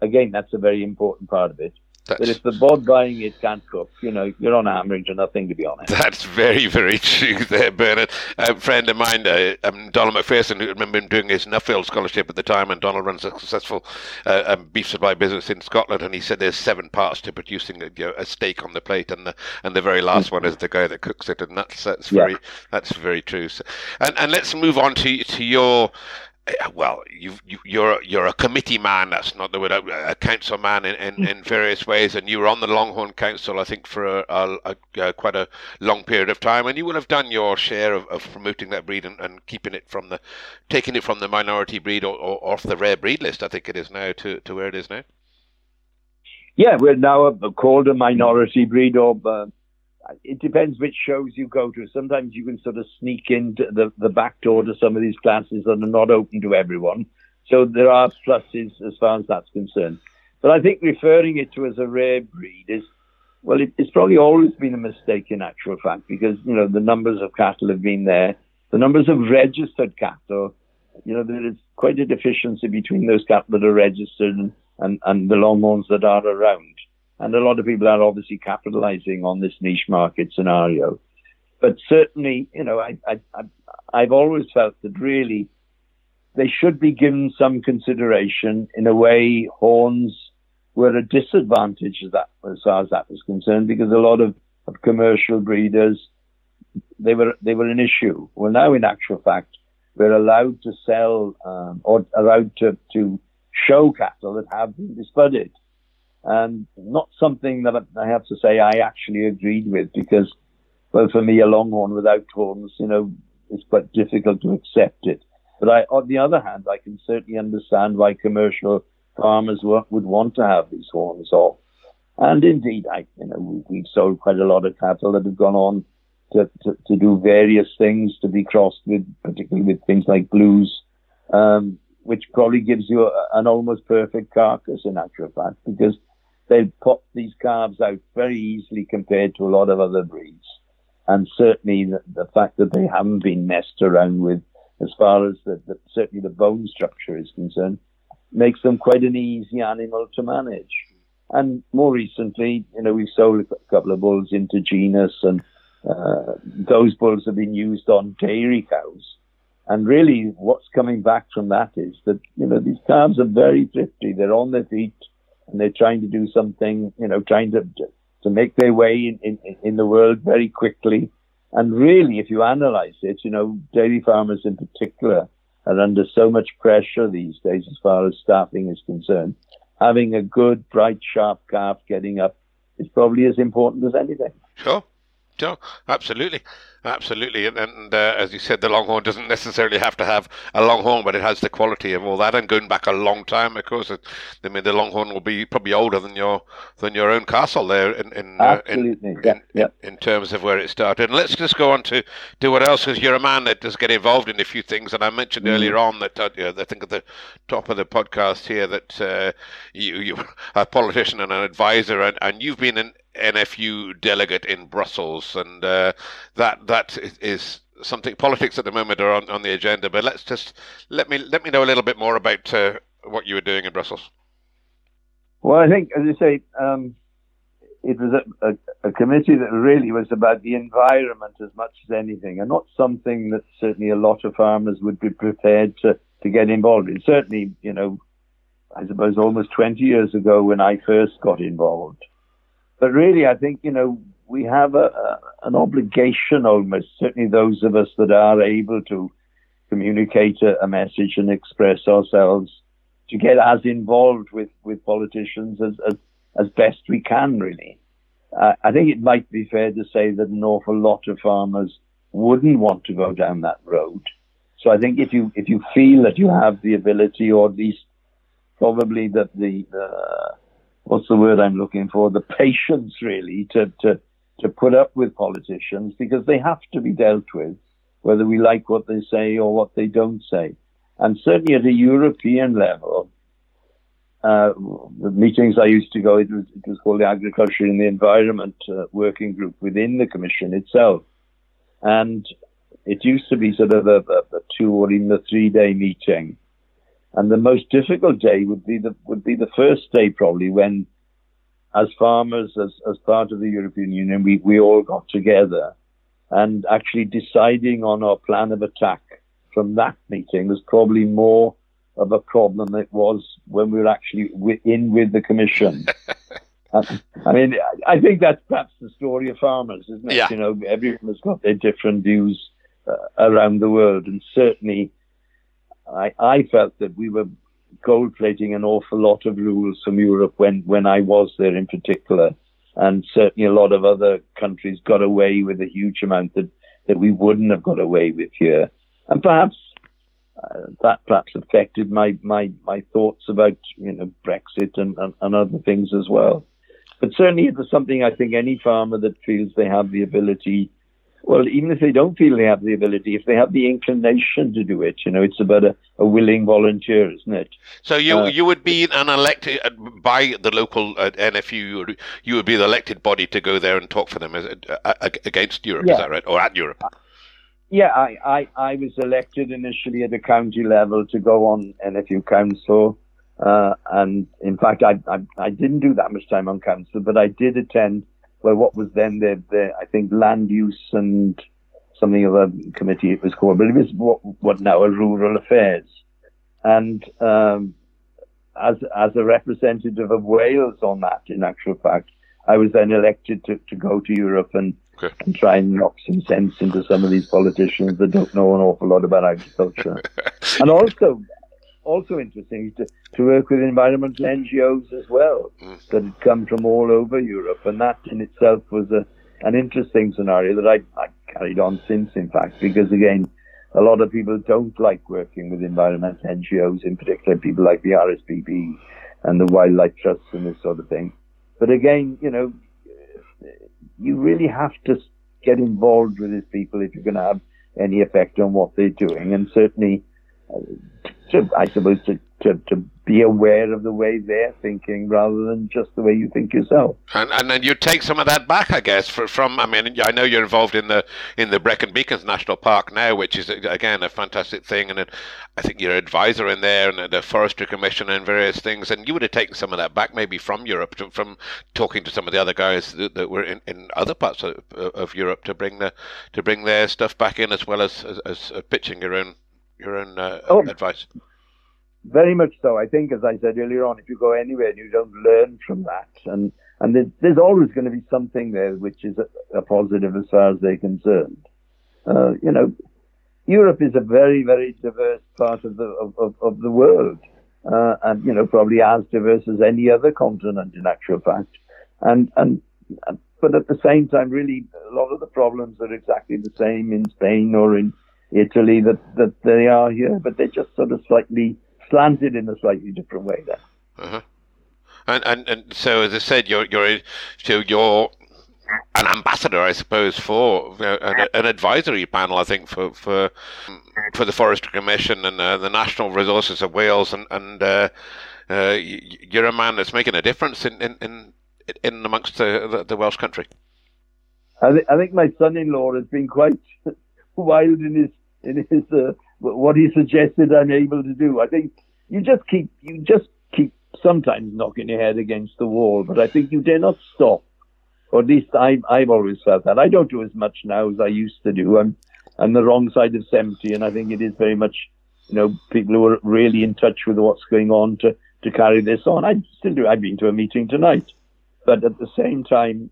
Again, that's a very important part of it. That's, but if the bod buying it can't cook, you know, you're on hammering to nothing, to be honest. That's very, very true there, Bernard. A friend of mine, uh, um, Donald McPherson, who remember him doing his Nuffield scholarship at the time, and Donald runs a successful uh, um, beef supply business in Scotland, and he said there's seven parts to producing a, you know, a steak on the plate, and the, and the very last one is the guy that cooks it, and that's that's very that's very true. So, and and let's move on to to your well, you, you, you're you're a committee man. That's not the word. A council man in, in, in various ways, and you were on the Longhorn Council, I think, for a, a, a, quite a long period of time, and you will have done your share of, of promoting that breed and, and, keeping it from the, taking it from the minority breed or, or, off the rare breed list. I think it is now to, to where it is now. Yeah, we're now called a minority breed, or uh, it depends which shows you go to. Sometimes you can sort of sneak into the, the back door to some of these classes that are not open to everyone. So there are pluses as far as that's concerned. But I think referring it to as a rare breed is, well, it, it's probably always been a mistake in actual fact because, you know, the numbers of cattle have been there. The numbers of registered cattle, you know, there is quite a deficiency between those cattle that are registered and, and, and the longhorns that are around. And a lot of people are obviously capitalizing on this niche market scenario. But certainly, you know, I, I, I've always felt that really they should be given some consideration. In a way, horns were a disadvantage as, that, as far as that was concerned because a lot of, of commercial breeders they were they were an issue. Well, now in actual fact, we're allowed to sell um, or allowed to to show cattle that have been disbudded and not something that I have to say I actually agreed with because, well, for me, a longhorn without horns, you know, it's quite difficult to accept it. But I, on the other hand, I can certainly understand why commercial farmers would want to have these horns off. And indeed, I, you know, we've sold quite a lot of cattle that have gone on to, to, to do various things to be crossed with, particularly with things like blues. Um, which probably gives you a, an almost perfect carcass in actual fact, because they pop these calves out very easily compared to a lot of other breeds. And certainly the, the fact that they haven't been messed around with as far as the, the, certainly the bone structure is concerned makes them quite an easy animal to manage. And more recently, you know, we've sold a couple of bulls into Genus and uh, those bulls have been used on dairy cows. And really what's coming back from that is that, you know, these calves are very thrifty. They're on their feet and they're trying to do something, you know, trying to to make their way in, in, in the world very quickly. And really, if you analyze it, you know, dairy farmers in particular are under so much pressure these days as far as staffing is concerned. Having a good, bright, sharp calf getting up is probably as important as anything. Sure. Absolutely. Absolutely, and, and uh, as you said, the Longhorn doesn't necessarily have to have a Longhorn, but it has the quality of all that. And going back a long time, of course, it, I mean, the Longhorn will be probably older than your than your own castle there in in, uh, in, yeah, in, yeah. in, terms of where it started. And let's just go on to do what else, because you're a man that does get involved in a few things. And I mentioned mm earlier on that uh, you know, I think at the top of the podcast here that uh, you you are a politician and an advisor, and, and you've been an NFU delegate in Brussels, and uh, that that is something. Politics at the moment are on, on the agenda, but let's just let me let me know a little bit more about uh, what you were doing in Brussels. Well, I think, as you say, um, it was a, a, a, committee that really was about the environment as much as anything, and not something that certainly a lot of farmers would be prepared to, to get involved in. Certainly, you know, I suppose almost 20 years ago when I first got involved. But really, I think, you know, we have a, a, an obligation almost, certainly those of us that are able to communicate a, a message and express ourselves, to get as involved with, with politicians as, as, as best we can, really. Uh, I think it might be fair to say that an awful lot of farmers wouldn't want to go down that road. So I think if you if you feel that you have the ability, or at least probably that the uh, what's the word I'm looking for, the patience really to to to put up with politicians because they have to be dealt with, whether we like what they say or what they don't say. And certainly at a European level, uh, the meetings I used to go, it was, it was called the Agriculture and the Environment uh, Working Group within the Commission itself. And it used to be sort of a, a, a two or even a three day meeting. And the most difficult day would be the would be the first day probably when as farmers, as, as part of the European Union, we, we all got together and actually deciding on our plan of attack from that meeting was probably more of a problem than it was when we were actually in with the commission. I mean, I think that's perhaps the story of farmers, isn't it? Yeah. You know, everyone has got their different views uh, around the world, and certainly, I, I felt that we were gold plating an awful lot of rules from Europe when when I was there in particular, and certainly a lot of other countries got away with a huge amount that that we wouldn't have got away with here, and perhaps uh, that perhaps affected my, my, my thoughts about you know Brexit and, and, and, other things as well. But certainly it was something I think any farmer that feels they have the ability, well, even if they don't feel they have the ability, if they have the inclination to do it, you know, it's about a, a willing volunteer, isn't it? So you uh, you would be an elected uh, by the local uh, NFU, you would be the elected body to go there and talk for them as, uh, against Europe, yeah. is that right, or at Europe? Yeah, I, I, I was elected initially at the county level to go on NFU council. Uh, and in fact, I, I, I didn't do that much time on council, but I did attend, well, what was then the, the I think, land use and something of a committee it was called, but it was what, what now are rural affairs. And um, as, as a representative of Wales on that, in actual fact, I was then elected to, to go to Europe and Okay. And try and knock some sense into some of these politicians that don't know an awful lot about agriculture. and also, also interesting to, to work with environmental NGOs as well mm. that had come from all over Europe. And that in itself was a, an interesting scenario that I, I carried on since, in fact, because again, a lot of people don't like working with environmental NGOs, in particular people like the RSPB and the wildlife trusts and this sort of thing. But again, you know, you really have to get involved with these people if you're going to have any effect on what they're doing. And certainly, uh, to, I suppose, to, to, to be aware of the way they're thinking rather than just the way you think yourself. And and then you take some of that back, I guess, for, from. I mean, I know you're involved in the in the Brecon Beacons National Park now, which is again a fantastic thing, and I think you're an advisor in there and the Forestry Commission and various things, and you would have taken some of that back maybe from Europe, to, from talking to some of the other guys that, that were in, in other parts of, of Europe to bring the to bring their stuff back in as well as as, as pitching your own your own uh, oh. advice. Very much so. I think, as I said earlier on, if you go anywhere and you don't learn from that, and and there's, there's always going to be something there which is a, a positive as far as they're concerned. Uh, you know, Europe is a very, very diverse part of the of, of, of the world, uh, and you know, probably as diverse as any other continent in actual fact. And and but at the same time, really, a lot of the problems are exactly the same in Spain or in Italy that that they are here, but they're just sort of slightly slanted in a slightly different way there. Uh-huh. And, and and so as I said, you're you're so you're an ambassador, I suppose, for an, an, advisory panel. I think for for for the Forestry Commission and uh, the National Resources of Wales, and and uh, uh, you're a man that's making a difference in in in, in amongst the, the, the Welsh country. I, th- I think my son-in-law has been quite wild in his in his uh, what he suggested I'm able to do. I think you just keep you just keep sometimes knocking your head against the wall, but I think you dare not stop. Or at least I, I've always felt that. I don't do as much now as I used to do. I'm I'm the wrong side of seventy, and I think it is very much you know people who are really in touch with what's going on to to carry this on. I still do. I've been to a meeting tonight, but at the same time,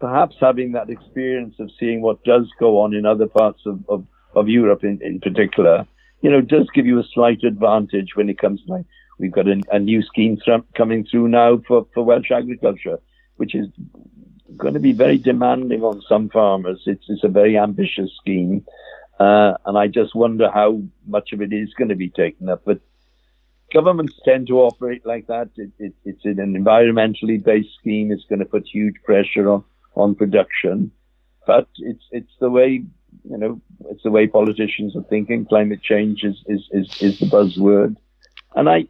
perhaps having that experience of seeing what does go on in other parts of, of, of Europe in, in particular, you know, does give you a slight advantage when it comes to like, we've got a, a new scheme coming through now for, for Welsh agriculture, which is going to be very demanding on some farmers. It's, it's a very ambitious scheme. Uh, and I just wonder how much of it is going to be taken up. But governments tend to operate like that. It, it, it's an environmentally based scheme. It's going to put huge pressure on, on production. But it's it's the way you know it's the way politicians are thinking. Climate change is is, is, is the buzzword, and I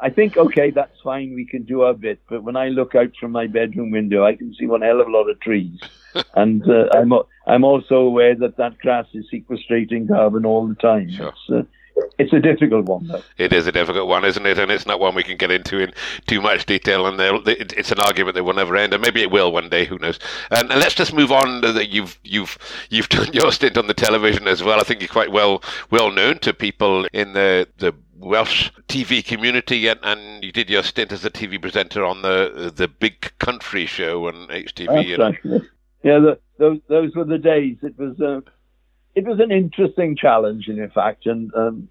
I think, okay, that's fine. We can do our bit. But when I look out from my bedroom window, I can see one hell of a lot of trees. and uh, I'm, I'm also aware that that grass is sequestrating carbon all the time. Sure. It's, uh, it's a difficult one. Though. It is a difficult one, isn't it? And it's not one we can get into in too much detail. And it's an argument that will never end, and maybe it will one day. Who knows? And, and let's just move on. That you've you've you've done your stint on the television as well. I think you're quite well well known to people in the the Welsh TV community, and, and you did your stint as a TV presenter on the the Big Country show on HTV. That's and... right. Yeah, the, those those were the days. It was uh, it was an interesting challenge, in fact, and um,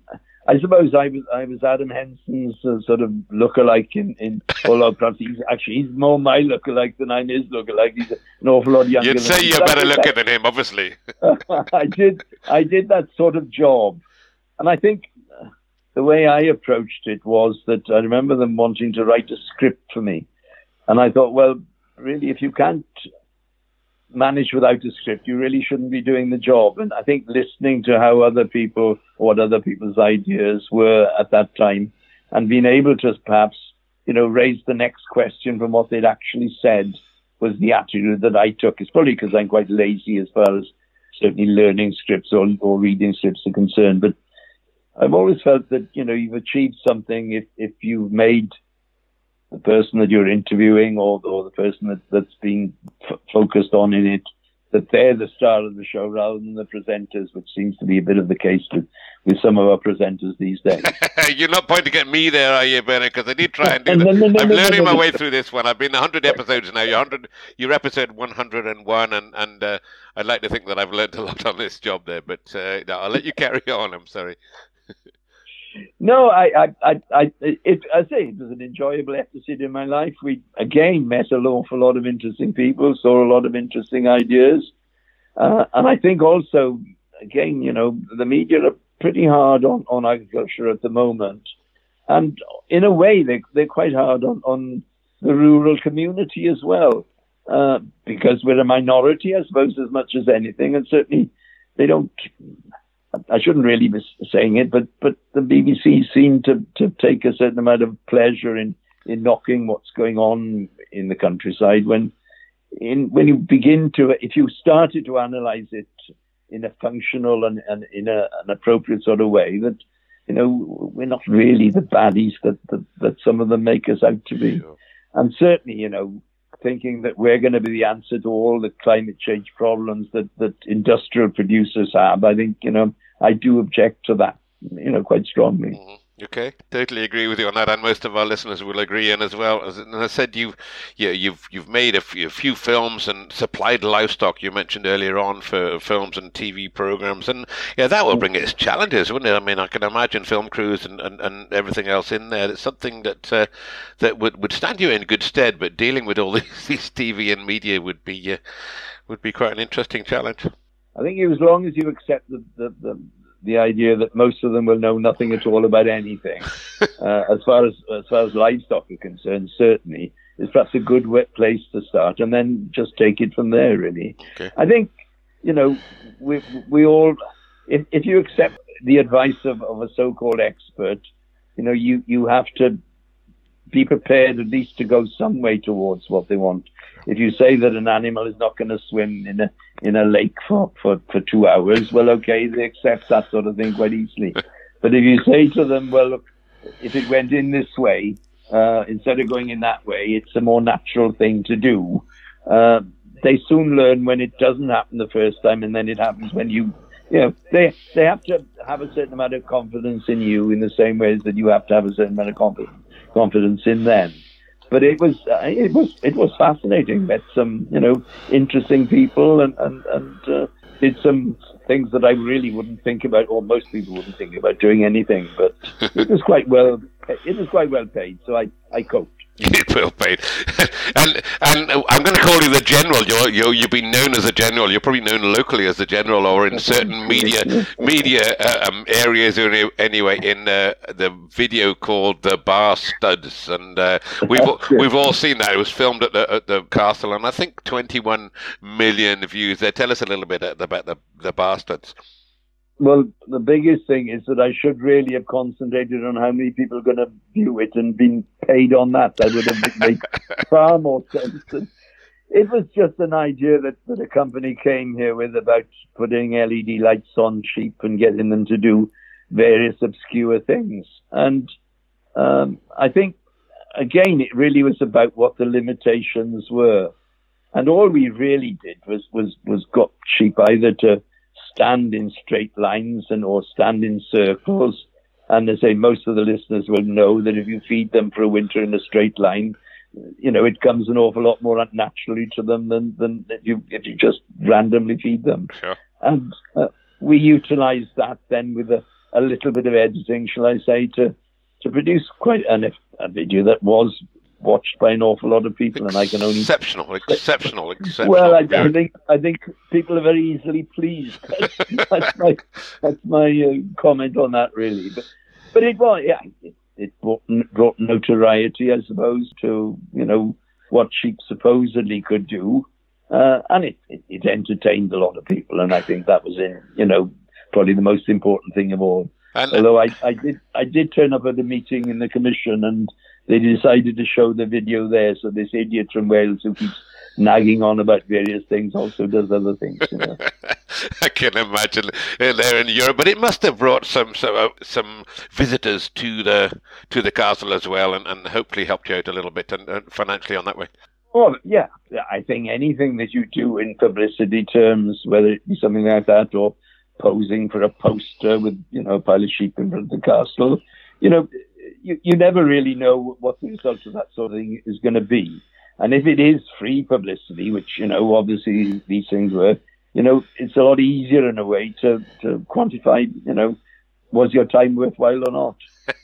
I suppose I was I was Adam Henson's uh, sort of lookalike in in although perhaps he's actually he's more my lookalike than I'm his lookalike. He's an awful lot younger. You'd say you're better looking than him, obviously. I did I did that sort of job, and I think the way I approached it was that I remember them wanting to write a script for me. And I thought, well, really, if you can't manage without a script, you really shouldn't be doing the job. And I think listening to how other people, what other people's ideas were at that time, and being able to perhaps, you know, raise the next question from what they'd actually said was the attitude that I took. It's probably because I'm quite lazy as far as certainly learning scripts or, or reading scripts are concerned. But I've always felt that you know you've achieved something if if you've made the person that you're interviewing or or the person that that's being f- focused on in it that they're the star of the show rather than the presenters, which seems to be a bit of the case with, with some of our presenters these days. You're not pointing at me there, are you, Bernard? Because I did try and do that. I'm learning my way through this one. I've been 100 episodes now. You're 100. You're episode 101, and and uh, I'd like to think that I've learned a lot on this job there. But uh, no, I'll let you carry on. I'm sorry no, I, I, I, I, it, I say it was an enjoyable episode in my life. We again met an awful lot of interesting people, saw a lot of interesting ideas, uh, and I think also, again, you know, the media are pretty hard on, on agriculture at the moment, and in a way, they they're quite hard on, on the rural community as well, uh, because we're a minority, I suppose, as much as anything, and certainly they don't I shouldn't really be saying it, but but the BBC seem to, to take a certain amount of pleasure in, in knocking what's going on in the countryside when in when you begin to if you started to analyze it in a functional and, and in a, an appropriate sort of way that you know we're not really the baddies that, that, that some of them make us out to be. And certainly you know thinking that we're going to be the answer to all the climate change problems that, that industrial producers have. I think, you know, I do object to that, you know, quite strongly. Mm-hmm. Okay, totally agree with you on that, and most of our listeners will agree. And as well as I said, you've yeah, you've you've made a few, few, films and supplied livestock. You mentioned earlier on for films and TV programs, and yeah, that will bring its challenges, wouldn't it? I mean, I can imagine film crews and, and, and everything else in there. It's something that uh, that would, would stand you in good stead, but dealing with all these, these TV and media would be uh, would be quite an interesting challenge. I think as long as you accept the, the, the the idea that most of them will know nothing at all about anything. uh, as far as as far as livestock are concerned, certainly is perhaps a good wet place to start, and then just take it from there. Really, okay. I think you know we we all if if you accept the advice of, of a so-called expert, you know you you have to be prepared at least to go some way towards what they want. If you say that an animal is not going to swim in a in a lake for, for, for two hours, well, okay, they accept that sort of thing quite easily. But if you say to them, well, look, if it went in this way, uh, instead of going in that way, it's a more natural thing to do. Uh, they soon learn when it doesn't happen the first time, and then it happens when you, you know, they they have to have a certain amount of confidence in you in the same way that you have to have a certain amount of confidence confidence in them. But it was uh, it was it was fascinating. Met some you know interesting people and and and uh, did some things that I really wouldn't think about, or most people wouldn't think about doing anything. But it was quite well it was quite well paid, so I I coped. well paid, and and I'm going to call you the general. You're, you're you've been known as a general. You're probably known locally as a general, or in certain media media uh, um, areas. Anyway, in uh, the video called the Baa Studs, and uh, we've we've all seen that. It was filmed at the at the castle, and I think 21 million views. There, tell us a little bit about the the Baa Studs. Well, the biggest thing is that I should really have concentrated on how many people are going to view it and been paid on that. That would have made far more sense. And it was just an idea that, that a company came here with about putting LED lights on sheep and getting them to do various obscure things. And um, I think, again, it really was about what the limitations were. And all we really did was, was, was got sheep either to stand in straight lines and or stand in circles. And they say, most of the listeners will know that if you feed them for a winter in a straight line, you know, it comes an awful lot more naturally to them than, than if you, if you just randomly feed them. Sure. And uh, we utilize that then with a, a little bit of editing, shall I say, to, to produce quite an, a video that was watched by an awful lot of people, and I can only exceptional, exceptional, exceptional. Well, I, I think I think people are very easily pleased. That's, that's my that's my uh, comment on that, really. But but it was yeah, it, it brought, brought notoriety, I suppose, to you know what sheep supposedly could do, uh, and it, it it entertained a lot of people, and I think that was in you know probably the most important thing of all. And, Although I, I did I did turn up at a meeting in the commission and they decided to show the video there. So this idiot from Wales who keeps nagging on about various things also does other things. You know? I can imagine there in Europe, but it must have brought some some, uh, some visitors to the to the castle as well, and, and hopefully helped you out a little bit and, and financially on that way. Well, yeah, I think anything that you do in publicity terms, whether it be something like that or posing for a poster with you know a pile of sheep in front of the castle, you know, you, you never really know what the result of that sort of thing is going to be. And if it is free publicity, which, you know, obviously these things were, you know, it's a lot easier in a way to, to quantify, you know, was your time worthwhile or not?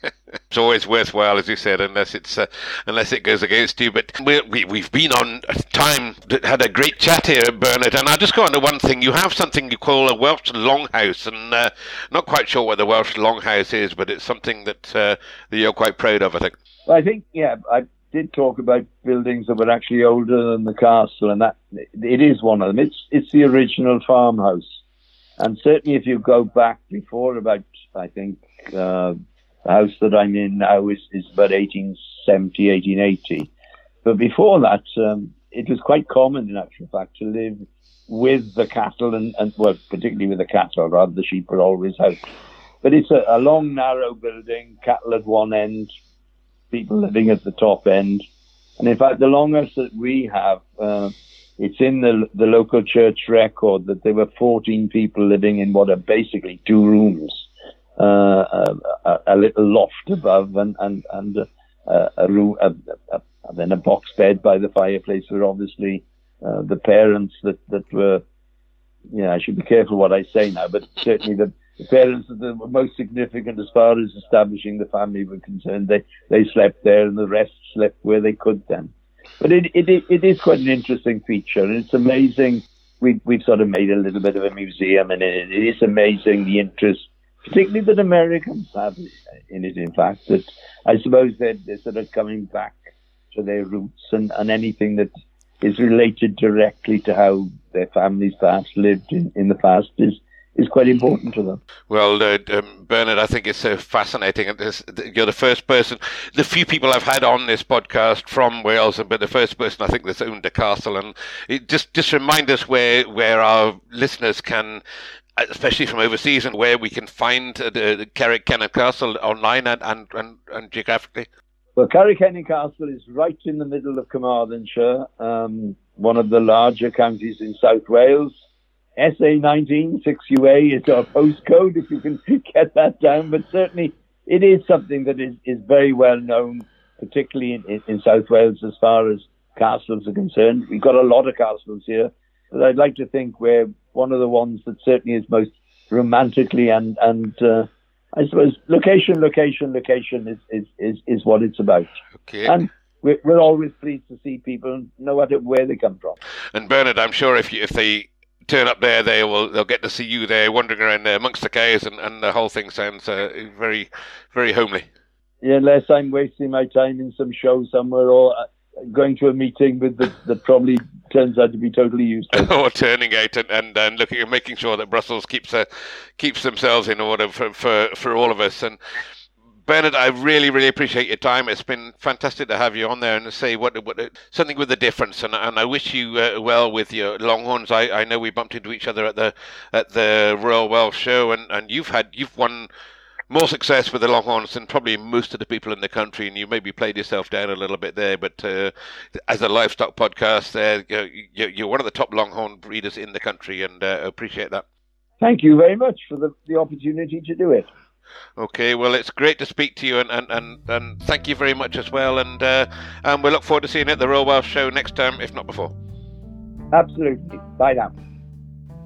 it's always worthwhile, as you said, unless it's uh, unless it goes against you. But we, we we've been on time, had a great chat here, Bernard. And I'll just go on to one thing. You have something you call a Welsh longhouse, and uh, not quite sure what the Welsh longhouse is, but it's something that uh, that you're quite proud of, I think. I think, yeah, I did talk about buildings that were actually older than the castle, and that it is one of them. It's it's the original farmhouse, and certainly if you go back before about, I think. Uh, the house that I'm in now is, is about 1870, 1880. But before that, um, it was quite common, in actual fact, to live with the cattle and, and well, particularly with the cattle, rather the sheep were always out. But it's a, a long, narrow building, cattle at one end, people living at the top end. And in fact, the longest that we have, uh, it's in the the local church record that there were 14 people living in what are basically two rooms a, a, little loft above and and and a, a room, a, a, then a box bed by the fireplace where obviously uh, the parents that that were. Yeah, I should be careful what I say now, but certainly the, the parents that were most significant as far as establishing the family were concerned. They they slept there, and the rest slept where they could then. But it it it is quite an interesting feature, and it's amazing. We we've sort of made a little bit of a museum, and it, it is amazing the interest particularly that Americans have in it, in fact, that I suppose they're, they're sort of coming back to their roots and, and anything that is related directly to how their families perhaps lived in, in the past is is quite important to them. Well, uh, um, Bernard, I think it's so fascinating. You're the first person, the few people I've had on this podcast from Wales, but the first person I think that's owned a castle. And just just remind us where where our listeners can especially from overseas, and where we can find uh, the Carreg Cennen Castle online and, and, and, and geographically? Well, Carreg Cennen Castle is right in the middle of Carmarthenshire, um, one of the larger counties in South Wales. SA19 6UA is our postcode, if you can get that down, but certainly it is something that is, is very well known particularly in, in, in South Wales as far as castles are concerned. We've got a lot of castles here, but I'd like to think we're one of the ones that certainly is most romantically and and uh, I suppose location, location, location is is is, is what it's about. Okay. And we're, we're always pleased to see people, no matter where they come from. And Bernard, I'm sure if you, if they turn up there, they will they'll get to see you there wandering around there amongst the cows, and, and the whole thing sounds uh, very very homely. Yeah, unless I'm wasting my time in some show somewhere or uh, going to a meeting with the, that probably turns out to be totally useless. or turning out and, and, and looking at making sure that Brussels keeps uh, keeps themselves in order for, for, for all of us. And Bernard, I really, really appreciate your time. It's been fantastic to have you on there and say what, what something with a difference. And, and I wish you uh, well with your Longhorns. I, I know we bumped into each other at the at the Royal Welsh Show, and, and you've had you've won more success with the Longhorns than probably most of the people in the country, and you maybe played yourself down a little bit there. But uh, as a livestock podcast, uh, you're one of the top Longhorn breeders in the country, and uh, appreciate that. Thank you very much for the, the opportunity to do it. Okay, well, it's great to speak to you, and, and, and, and thank you very much as well. And uh, and we look forward to seeing you at the Royal Welsh Show next time, if not before. Absolutely. Bye now.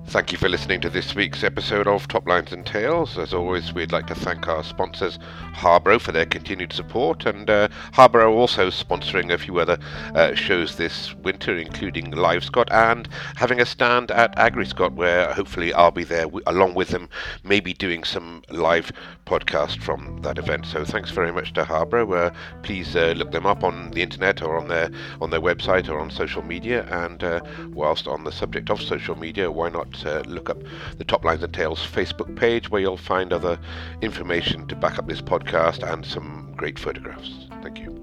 Thank you for listening to this week's episode of Top Lines and Tales. As always, we'd like to thank our sponsors, Harbro, for their continued support, and uh, Harbro also sponsoring a few other uh, shows this winter, including LiveScot and having a stand at AgriScot, where hopefully I'll be there w- along with them, maybe doing some live podcast from that event. So thanks very much to Harbro. Uh, please uh, look them up on the internet or on their on their website or on social media. And uh, whilst on the subject of social media, why not uh, look up the Top Lines and Tales Facebook page where you'll find other information to back up this podcast and some great photographs. Thank you.